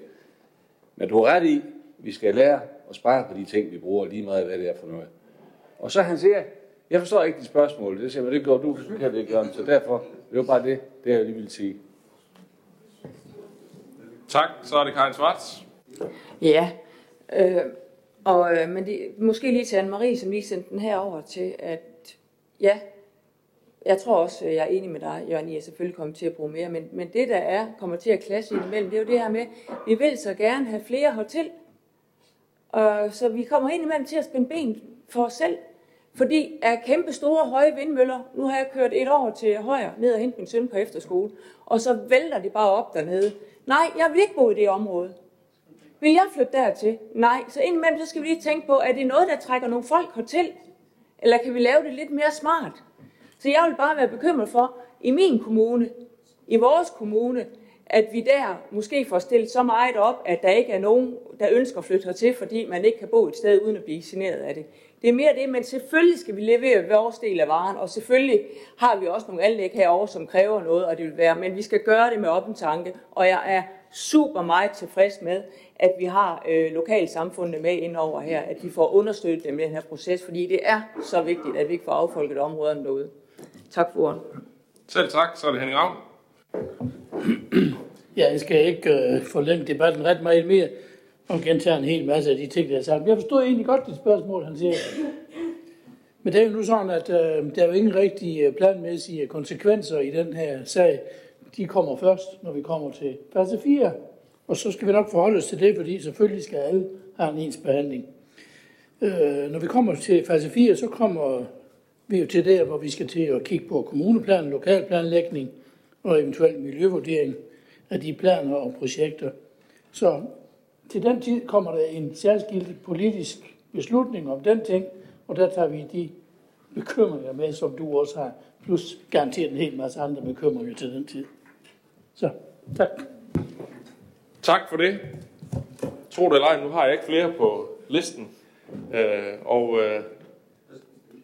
Men du har ret i, vi skal lære at spare på de ting, vi bruger, lige meget hvad det er for noget. Og så han siger, jeg forstår ikke de spørgsmål. Det siger, men det går du kan det gøre. Så derfor, det var bare det, det jeg lige ville sige. Tak, så er det Karin Svarts. Ja, øh, og, øh, men det, måske lige til Anne-Marie, som lige sendte den her over til, at ja, jeg tror også, jeg er enig med dig, Jørgen, I er selvfølgelig kommet til at bruge mere, men, men det der er, kommer til at klasse imellem, det er jo det her med, vi vil så gerne have flere hertil, og så vi kommer ind imellem til at spænde ben for os selv, fordi er kæmpe store høje vindmøller, nu har jeg kørt et år til højre ned og hente min søn på efterskole, og så vælter det bare op dernede. Nej, jeg vil ikke bo i det område. Vil jeg flytte dertil? Nej. Så indimellem så skal vi lige tænke på, er det noget, der trækker nogle folk hertil? Eller kan vi lave det lidt mere smart? Så jeg vil bare være bekymret for, i min kommune, i vores kommune, at vi der måske får stillet så meget op, at der ikke er nogen, der ønsker at flytte hertil, fordi man ikke kan bo et sted uden at blive generet af det. Det er mere det, men selvfølgelig skal vi levere vores del af varen, og selvfølgelig har vi også nogle anlæg herovre, som kræver noget, og det vil være, men vi skal gøre det med åben tanke, og jeg er super meget tilfreds med, at vi har øh, lokalsamfundene med indover her, at vi får understøttet dem i den her proces, fordi det er så vigtigt, at vi ikke får affolket områderne derude. Tak for ordet. Selv tak, så er det Henning Ravn. Ja, jeg skal ikke øh, forlænge debatten ret meget mere og gentager en hel masse af de ting, der er sagt. Jeg forstod egentlig godt det spørgsmål, han siger. Men det er jo nu sådan, at øh, der er jo ingen rigtige øh, planmæssige konsekvenser i den her sag. De kommer først, når vi kommer til fase 4. Og så skal vi nok forholde os til det, fordi selvfølgelig skal alle have en ens behandling. Øh, når vi kommer til fase 4, så kommer vi jo til der, hvor vi skal til at kigge på kommuneplan, lokalplanlægning og eventuel miljøvurdering af de planer og projekter. Så til den tid kommer der en særskilt politisk beslutning om den ting, og der tager vi de bekymringer med, som du også har, plus garanteret en hel masse andre bekymringer til den tid. Så, tak. Tak for det. Tro det eller ej, nu har jeg ikke flere på listen. Øh, og øh,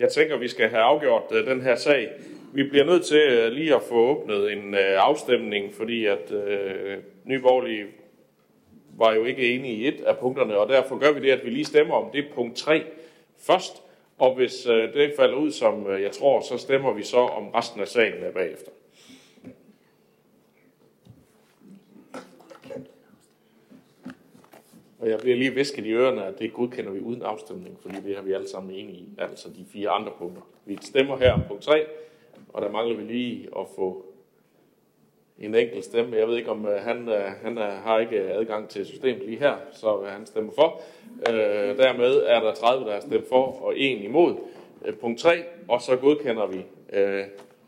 jeg tænker, vi skal have afgjort øh, den her sag. Vi bliver nødt til øh, lige at få åbnet en øh, afstemning, fordi at øh, Nyborgerlige var jo ikke enige i et af punkterne, og derfor gør vi det, at vi lige stemmer om det punkt 3 først, og hvis øh, det falder ud, som øh, jeg tror, så stemmer vi så om resten af sagen øh, bagefter. Og jeg bliver lige visket i ørerne, at det godkender vi uden afstemning, fordi det har vi alle sammen enige i, altså de fire andre punkter. Vi stemmer her om punkt 3, og der mangler vi lige at få en enkelt stemme. Jeg ved ikke, om uh, han, uh, han uh, har ikke adgang til systemet lige her, så uh, han stemmer for. Uh, dermed er der 30, der har stemt for, og en imod. Uh, punkt 3, og så godkender vi uh,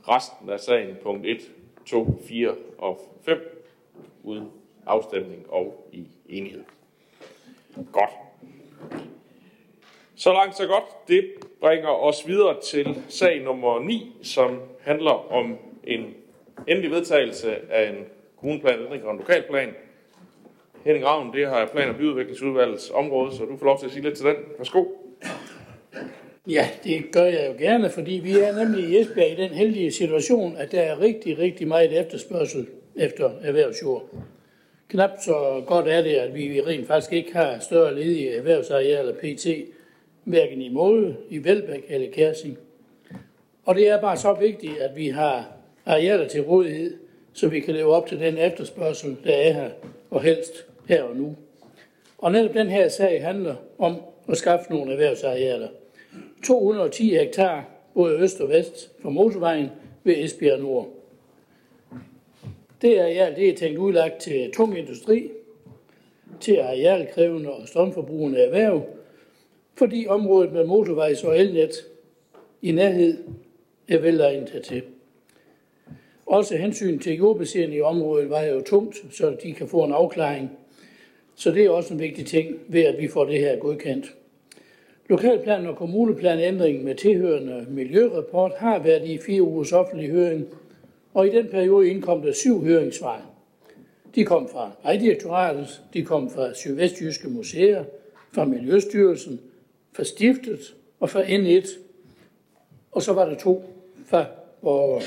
resten af sagen, punkt 1, 2, 4 og 5, uden afstemning og i enighed. Godt. Så langt, så godt. Det bringer os videre til sag nummer 9, som handler om en endelig vedtagelse af en kommuneplan, ændring og en lokalplan. Henning Ravn, det har plan- og byudviklingsudvalgets område, så du får lov til at sige lidt til den. Værsgo. Ja, det gør jeg jo gerne, fordi vi er nemlig i Esbjerg i den heldige situation, at der er rigtig, rigtig meget efterspørgsel efter erhvervsjord. Knap så godt er det, at vi rent faktisk ikke har større ledige erhvervsarealer PT, hverken i Måle, i Velbæk eller Kærsing. Og det er bare så vigtigt, at vi har arealer til rådighed, så vi kan leve op til den efterspørgsel, der er her, og helst her og nu. Og netop den her sag handler om at skaffe nogle erhvervsarealer. 210 hektar, både øst og vest for motorvejen ved Esbjerg Nord. Det areal det er tænkt udlagt til tung industri, til arealkrævende og strømforbrugende erhverv, fordi området med motorvejs og elnet i nærhed er velegnet til. Også hensyn til jordbaserende i området var jo tungt, så de kan få en afklaring. Så det er også en vigtig ting ved, at vi får det her godkendt. Lokalplan og kommuneplanændring med tilhørende miljørapport har været i fire ugers offentlig høring, og i den periode indkom der syv høringssvar. De kom fra Vejdirektoratet, de kom fra Sydvestjyske Museer, fra Miljøstyrelsen, fra Stiftet og fra N1. Og så var der to fra borgere.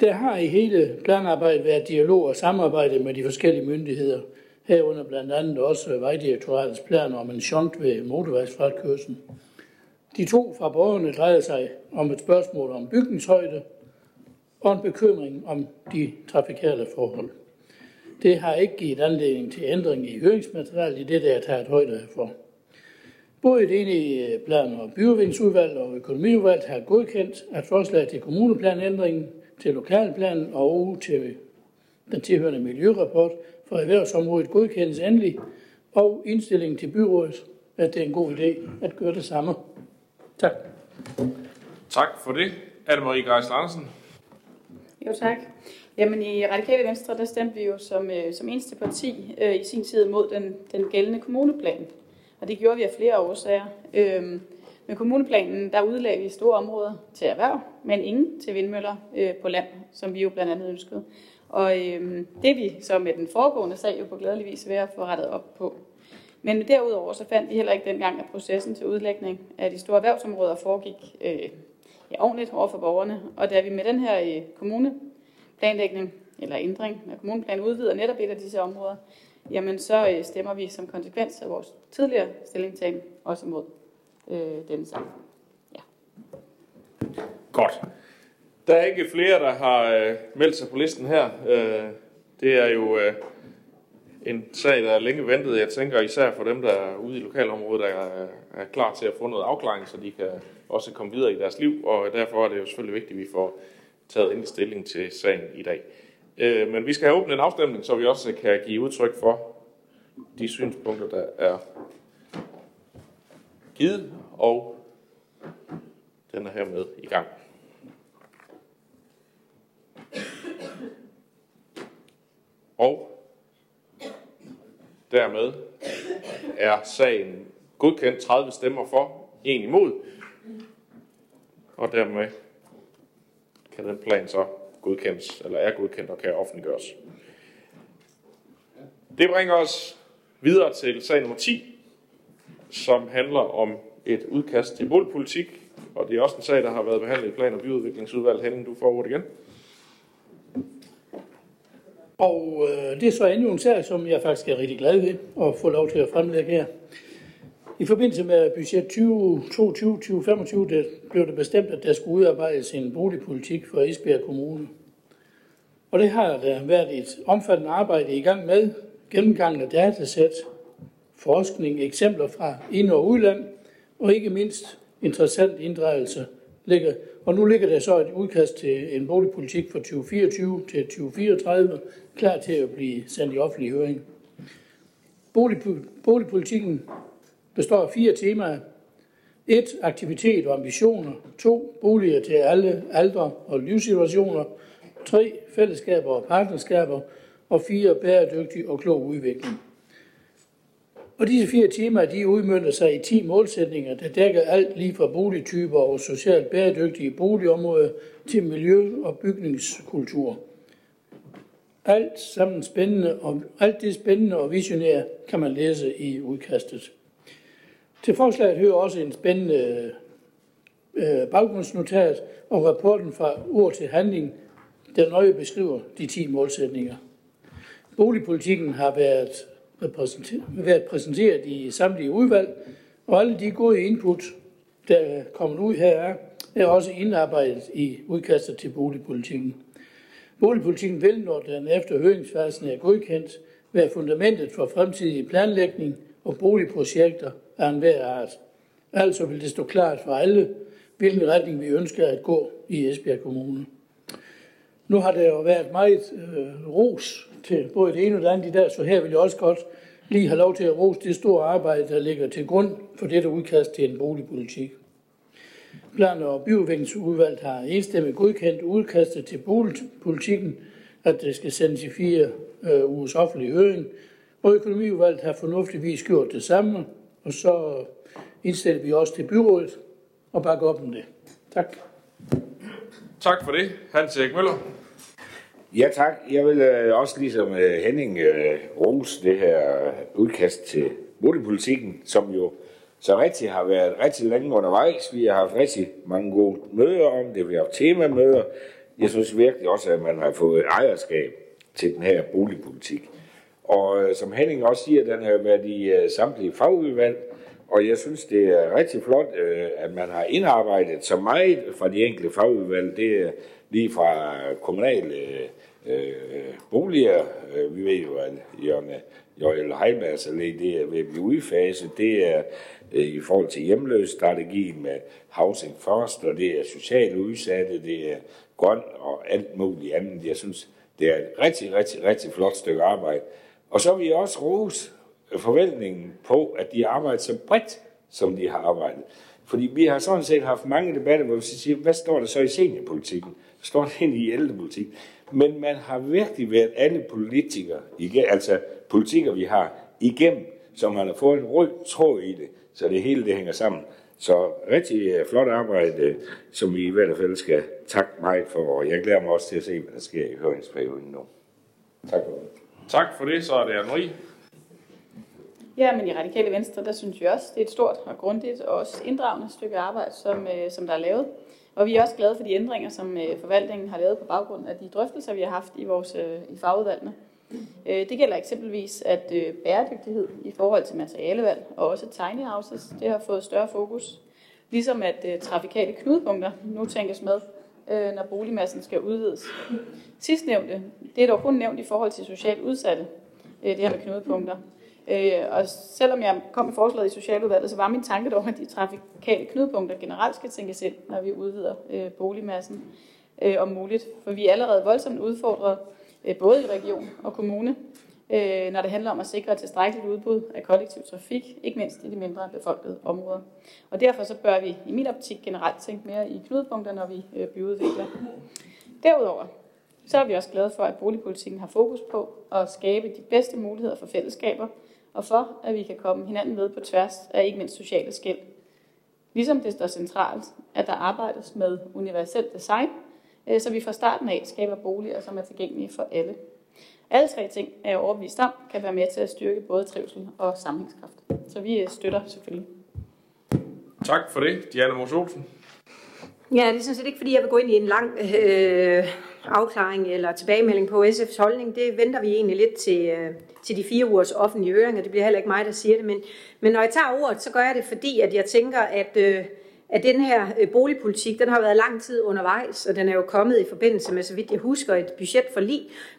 Der har i hele planarbejdet været dialog og samarbejde med de forskellige myndigheder, herunder blandt andet også Vejdirektoratets planer om en shunt ved motorvejsfratkørslen. De to fra borgerne drejer sig om et spørgsmål om bygningshøjde og en bekymring om de trafikale forhold. Det har ikke givet anledning til ændring i høringsmaterialet i det, der er taget højde for. Både det enige plan- og byudviklingsudvalg og økonomiudvalg har godkendt, at forslag til kommuneplanændringen til lokalplanen og til den tilhørende miljørapport for erhvervsområdet godkendes endelig, og indstillingen til byrådet, at det er en god idé at gøre det samme. Tak. Tak for det. Anne-Marie Geist Andersen. Jo, tak. Jamen i Radikale Venstre, der stemte vi jo som, øh, som eneste parti øh, i sin tid mod den, den gældende kommuneplan. Og det gjorde vi af flere årsager. Øhm, med kommuneplanen, der udlagde vi store områder til erhverv, men ingen til vindmøller øh, på land, som vi jo blandt andet ønskede. Og øh, det er vi så med den foregående sag jo på glædelig vis ved at få rettet op på. Men derudover så fandt vi heller ikke dengang, at processen til udlægning af de store erhvervsområder foregik øh, ja, ordentligt over for borgerne. Og da vi med den her øh, kommuneplanlægning, eller ændring af kommuneplanen, udvider netop et af disse områder, jamen så øh, stemmer vi som konsekvens af vores tidligere stillingtagen også imod øh, denne sag. Godt. Der er ikke flere, der har øh, meldt sig på listen her. Øh, det er jo øh, en sag, der er længe ventet. Jeg tænker især for dem, der er ude i lokalområdet, der er, er klar til at få noget afklaring, så de kan også komme videre i deres liv. Og derfor er det jo selvfølgelig vigtigt, at vi får taget endelig stilling til sagen i dag. Øh, men vi skal have åbnet en afstemning, så vi også kan give udtryk for de synspunkter, der er givet, og den er hermed i gang. Og dermed er sagen godkendt 30 stemmer for, en imod, og dermed kan den plan så godkendes, eller er godkendt og kan offentliggøres. Det bringer os videre til sag nummer 10, som handler om et udkast til boligpolitik, og det er også en sag, der har været behandlet i Plan- og Byudviklingsudvalget. Henning, du får ordet igen. Og øh, det er så endnu en sag, som jeg faktisk er rigtig glad ved at få lov til at fremlægge her. I forbindelse med budget 2022-2025 det blev det bestemt, at der skulle udarbejdes en boligpolitik for Esbjerg Kommune. Og det har der været et omfattende arbejde i gang med, gennemgang af datasæt, forskning, eksempler fra ind- og udland, og ikke mindst interessant inddragelse. Ligger, og nu ligger der så et udkast til en boligpolitik fra 2024 til 2034, klar til at blive sendt i offentlig høring. Boligpolitikken består af fire temaer. 1. Aktivitet og ambitioner. 2. Boliger til alle aldre og livssituationer. 3. Fællesskaber og partnerskaber. Og 4. Bæredygtig og klog udvikling. Og disse fire temaer de udmyndter sig i 10 målsætninger, der dækker alt lige fra boligtyper og socialt bæredygtige boligområder til miljø- og bygningskultur. Alt sammen spændende og alt det spændende og visionære kan man læse i udkastet. Til forslaget hører også en spændende øh, baggrundsnotat og rapporten fra ord til handling, der nøje beskriver de 10 målsætninger. Boligpolitikken har været, været præsenteret i samtlige udvalg, og alle de gode input, der er kommet ud her, er også indarbejdet i udkastet til boligpolitikken. Boligpolitikken vil, når den efter høringsfasen er godkendt, være fundamentet for fremtidig planlægning og boligprojekter af enhver art. Altså vil det stå klart for alle, hvilken retning vi ønsker at gå i Esbjerg Kommune. Nu har der jo været meget øh, ros til både det ene og det andet i dag, så her vil jeg også godt lige have lov til at rose det store arbejde, der ligger til grund for dette udkast til en boligpolitik. Plan- og byudviklingsudvalget har enstemmigt godkendt udkastet til boligpolitikken, at det skal sendes i fire øh, ugers offentlig høring, og økonomiudvalget har fornuftigvis gjort det samme, og så indstiller vi også til byrådet og bakker op om det. Tak. Tak for det, Hans Erik Møller. Ja tak. Jeg vil øh, også ligesom øh, Henning øh, rose det her udkast til boligpolitikken, som jo så rigtig har været rigtig længe undervejs. Vi har haft rigtig mange gode møder om det. Vi har haft temamøder. Jeg synes virkelig også, at man har fået ejerskab til den her boligpolitik. Og øh, som Henning også siger, den har været i øh, samtlige fagudvalg, og jeg synes, det er rigtig flot, øh, at man har indarbejdet så meget fra de enkelte fagudvalg. Det øh, lige fra kommunale øh, øh boliger. Øh, vi ved jo, at Jørgen Jørgen Heibergs Allé, det er ved at blive udfaset. Det er øh, i forhold til hjemløsstrategien med Housing First, og det er socialt udsatte, det er grøn og alt muligt andet. Jeg synes, det er et rigtig, rigtig, rigtig flot stykke arbejde. Og så vil jeg også rose forventningen på, at de arbejder så bredt, som de har arbejdet. Fordi vi har sådan set haft mange debatter, hvor vi siger, hvad står der så i seniorpolitikken? Der ind i ældrepolitik? Men man har virkelig været alle politikere, altså politikere, vi har igennem, så man har fået en rød tråd i det, så det hele det hænger sammen. Så rigtig øh, flot arbejde, som vi i hvert fald skal takke meget for, og jeg glæder mig også til at se, hvad der sker i høringsperioden nu. Tak for det. Tak for det, så er det Anne-Marie. Ja, men i Radikale Venstre, der synes vi også, det er et stort og grundigt og også inddragende stykke arbejde, som, øh, som der er lavet. Og vi er også glade for de ændringer, som øh, forvaltningen har lavet på baggrund af de drøftelser, vi har haft i, vores, øh, i fagudvalgene. Øh, det gælder eksempelvis, at bæredygtighed i forhold til materialevalg og også tiny houses, det har fået større fokus. Ligesom at trafikale knudepunkter nu tænkes med, når boligmassen skal udvides. Sidstnævnte, det er dog kun nævnt i forhold til socialt udsatte, det her med knudepunkter. Øh, og selvom jeg kom med forslaget i Socialudvalget, så var min tanke dog, at de trafikale knudepunkter generelt skal tænkes ind, når vi udvider øh, boligmassen øh, om muligt. For vi er allerede voldsomt udfordret, øh, både i region og kommune, øh, når det handler om at sikre et tilstrækkeligt udbud af kollektiv trafik, ikke mindst i de mindre befolkede områder. Og derfor så bør vi i min optik generelt tænke mere i knudepunkter, når vi øh, byudvikler. Derudover så er vi også glade for, at boligpolitikken har fokus på at skabe de bedste muligheder for fællesskaber, og for, at vi kan komme hinanden med på tværs af ikke mindst sociale skæld. Ligesom det står centralt, at der arbejdes med universelt design, øh, så vi fra starten af skaber boliger, som er tilgængelige for alle. Alle tre ting er jeg overbevist om, kan være med til at styrke både trivsel og samlingskraft. Så vi øh, støtter selvfølgelig. Tak for det, Diana Mos Olsen. Ja, det er sådan set ikke, fordi jeg vil gå ind i en lang øh, afklaring eller tilbagemelding på SF's holdning. Det venter vi egentlig lidt til, øh, til de fire ugers offentlige høringer. Det bliver heller ikke mig, der siger det. Men, men når jeg tager ordet, så gør jeg det, fordi at jeg tænker, at, øh, at den her øh, boligpolitik, den har været lang tid undervejs, og den er jo kommet i forbindelse med, så vidt jeg husker, et budget for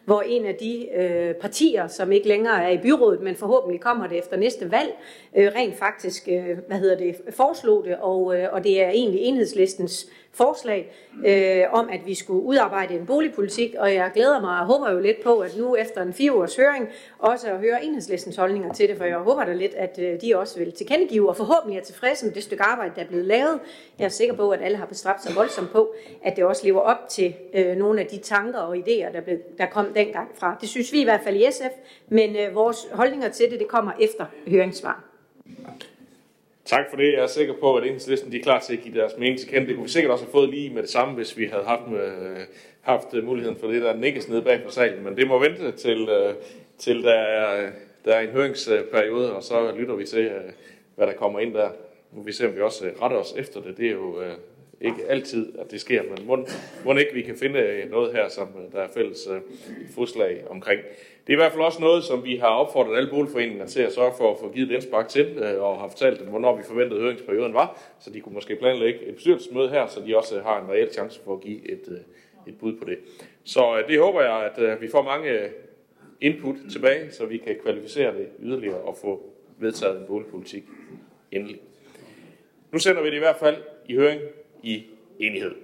hvor en af de øh, partier, som ikke længere er i byrådet, men forhåbentlig kommer det efter næste valg, øh, rent faktisk, øh, hvad hedder det, foreslog det, og, øh, og det er egentlig enhedslistens forslag øh, om, at vi skulle udarbejde en boligpolitik, og jeg glæder mig og håber jo lidt på, at nu efter en fire ugers høring, også at høre enhedslæstens holdninger til det, for jeg håber da lidt, at øh, de også vil tilkendegive, og forhåbentlig er tilfredse med det stykke arbejde, der er blevet lavet. Jeg er sikker på, at alle har bestræbt sig voldsomt på, at det også lever op til øh, nogle af de tanker og idéer, der, blev, der kom dengang fra. Det synes vi i hvert fald i SF, men øh, vores holdninger til det, det kommer efter høringssvar. Tak for det. Jeg er sikker på, at enhedslisten de er klar til at give deres mening til kende. Det kunne vi sikkert også have fået lige med det samme, hvis vi havde haft, med, haft øh, muligheden for det, der nikkes nede bag på salen. Men det må vente til, øh, til der, er, der er en høringsperiode, og så lytter vi til, hvad der kommer ind der. Nu vi se, om vi også retter os efter det. Det er jo ikke altid, at det sker, men må, må ikke vi kan finde øh, noget her, som øh, der er fælles øh, forslag omkring. Det er i hvert fald også noget, som vi har opfordret alle boligforeninger til at sørge for at få givet et indspark til, øh, og har fortalt dem, hvornår vi forventede høringsperioden var, så de kunne måske planlægge et bestyrelsesmøde her, så de også øh, har en reel chance for at give et, øh, et bud på det. Så øh, det håber jeg, at vi får mange input tilbage, så vi kan kvalificere det yderligere og få vedtaget en boligpolitik endelig. Nu sender vi det i hvert fald i høring i enighed.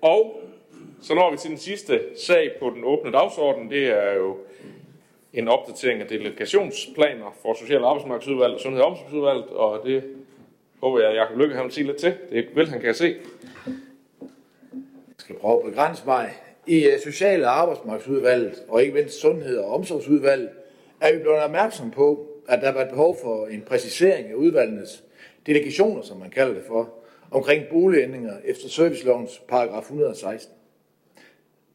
Og så når vi til den sidste sag på den åbne dagsorden. Det er jo en opdatering af delegationsplaner for Social- og Arbejdsmarkedsudvalget og Sundhed- og Omsorgsudvalget, og det håber jeg, at Jacob Lykke vil sige lidt til. Det vil han kan se. Jeg skal prøve at begrænse mig. I øh, Social- og Arbejdsmarkedsudvalget, og ikke mindst Sundhed- og Omsorgsudvalget, er vi blevet opmærksom på, at der var behov for en præcisering af udvalgenes delegationer, som man kalder det for, omkring boligændringer efter servicelovens paragraf 116.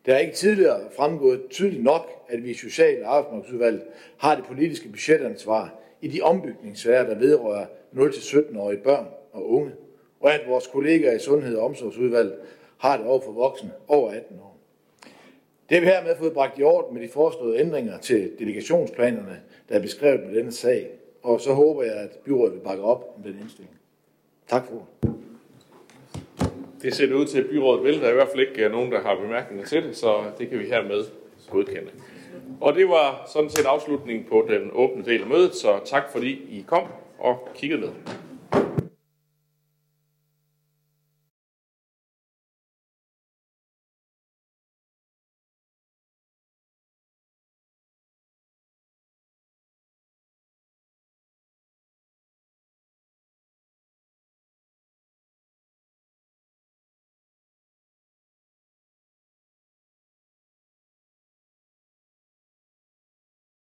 Det er ikke tidligere fremgået tydeligt nok, at vi i Social- og Arbejdsmarkedsudvalget har det politiske budgetansvar i de ombygningssager, der vedrører 0-17-årige børn og unge, og at vores kollegaer i Sundhed- og Omsorgsudvalget har det over for voksne over 18 år. Det har vi hermed fået bragt i orden med de foreslåede ændringer til delegationsplanerne, der er beskrevet med denne sag, og så håber jeg, at byrådet vil bakke op om den indstilling. Tak for det ser det ud til, at byrådet vil. Der er i hvert fald ikke øh, nogen, der har bemærkninger til det, så det kan vi hermed godkende. Og det var sådan set afslutningen på den åbne del af mødet, så tak fordi I kom og kiggede med.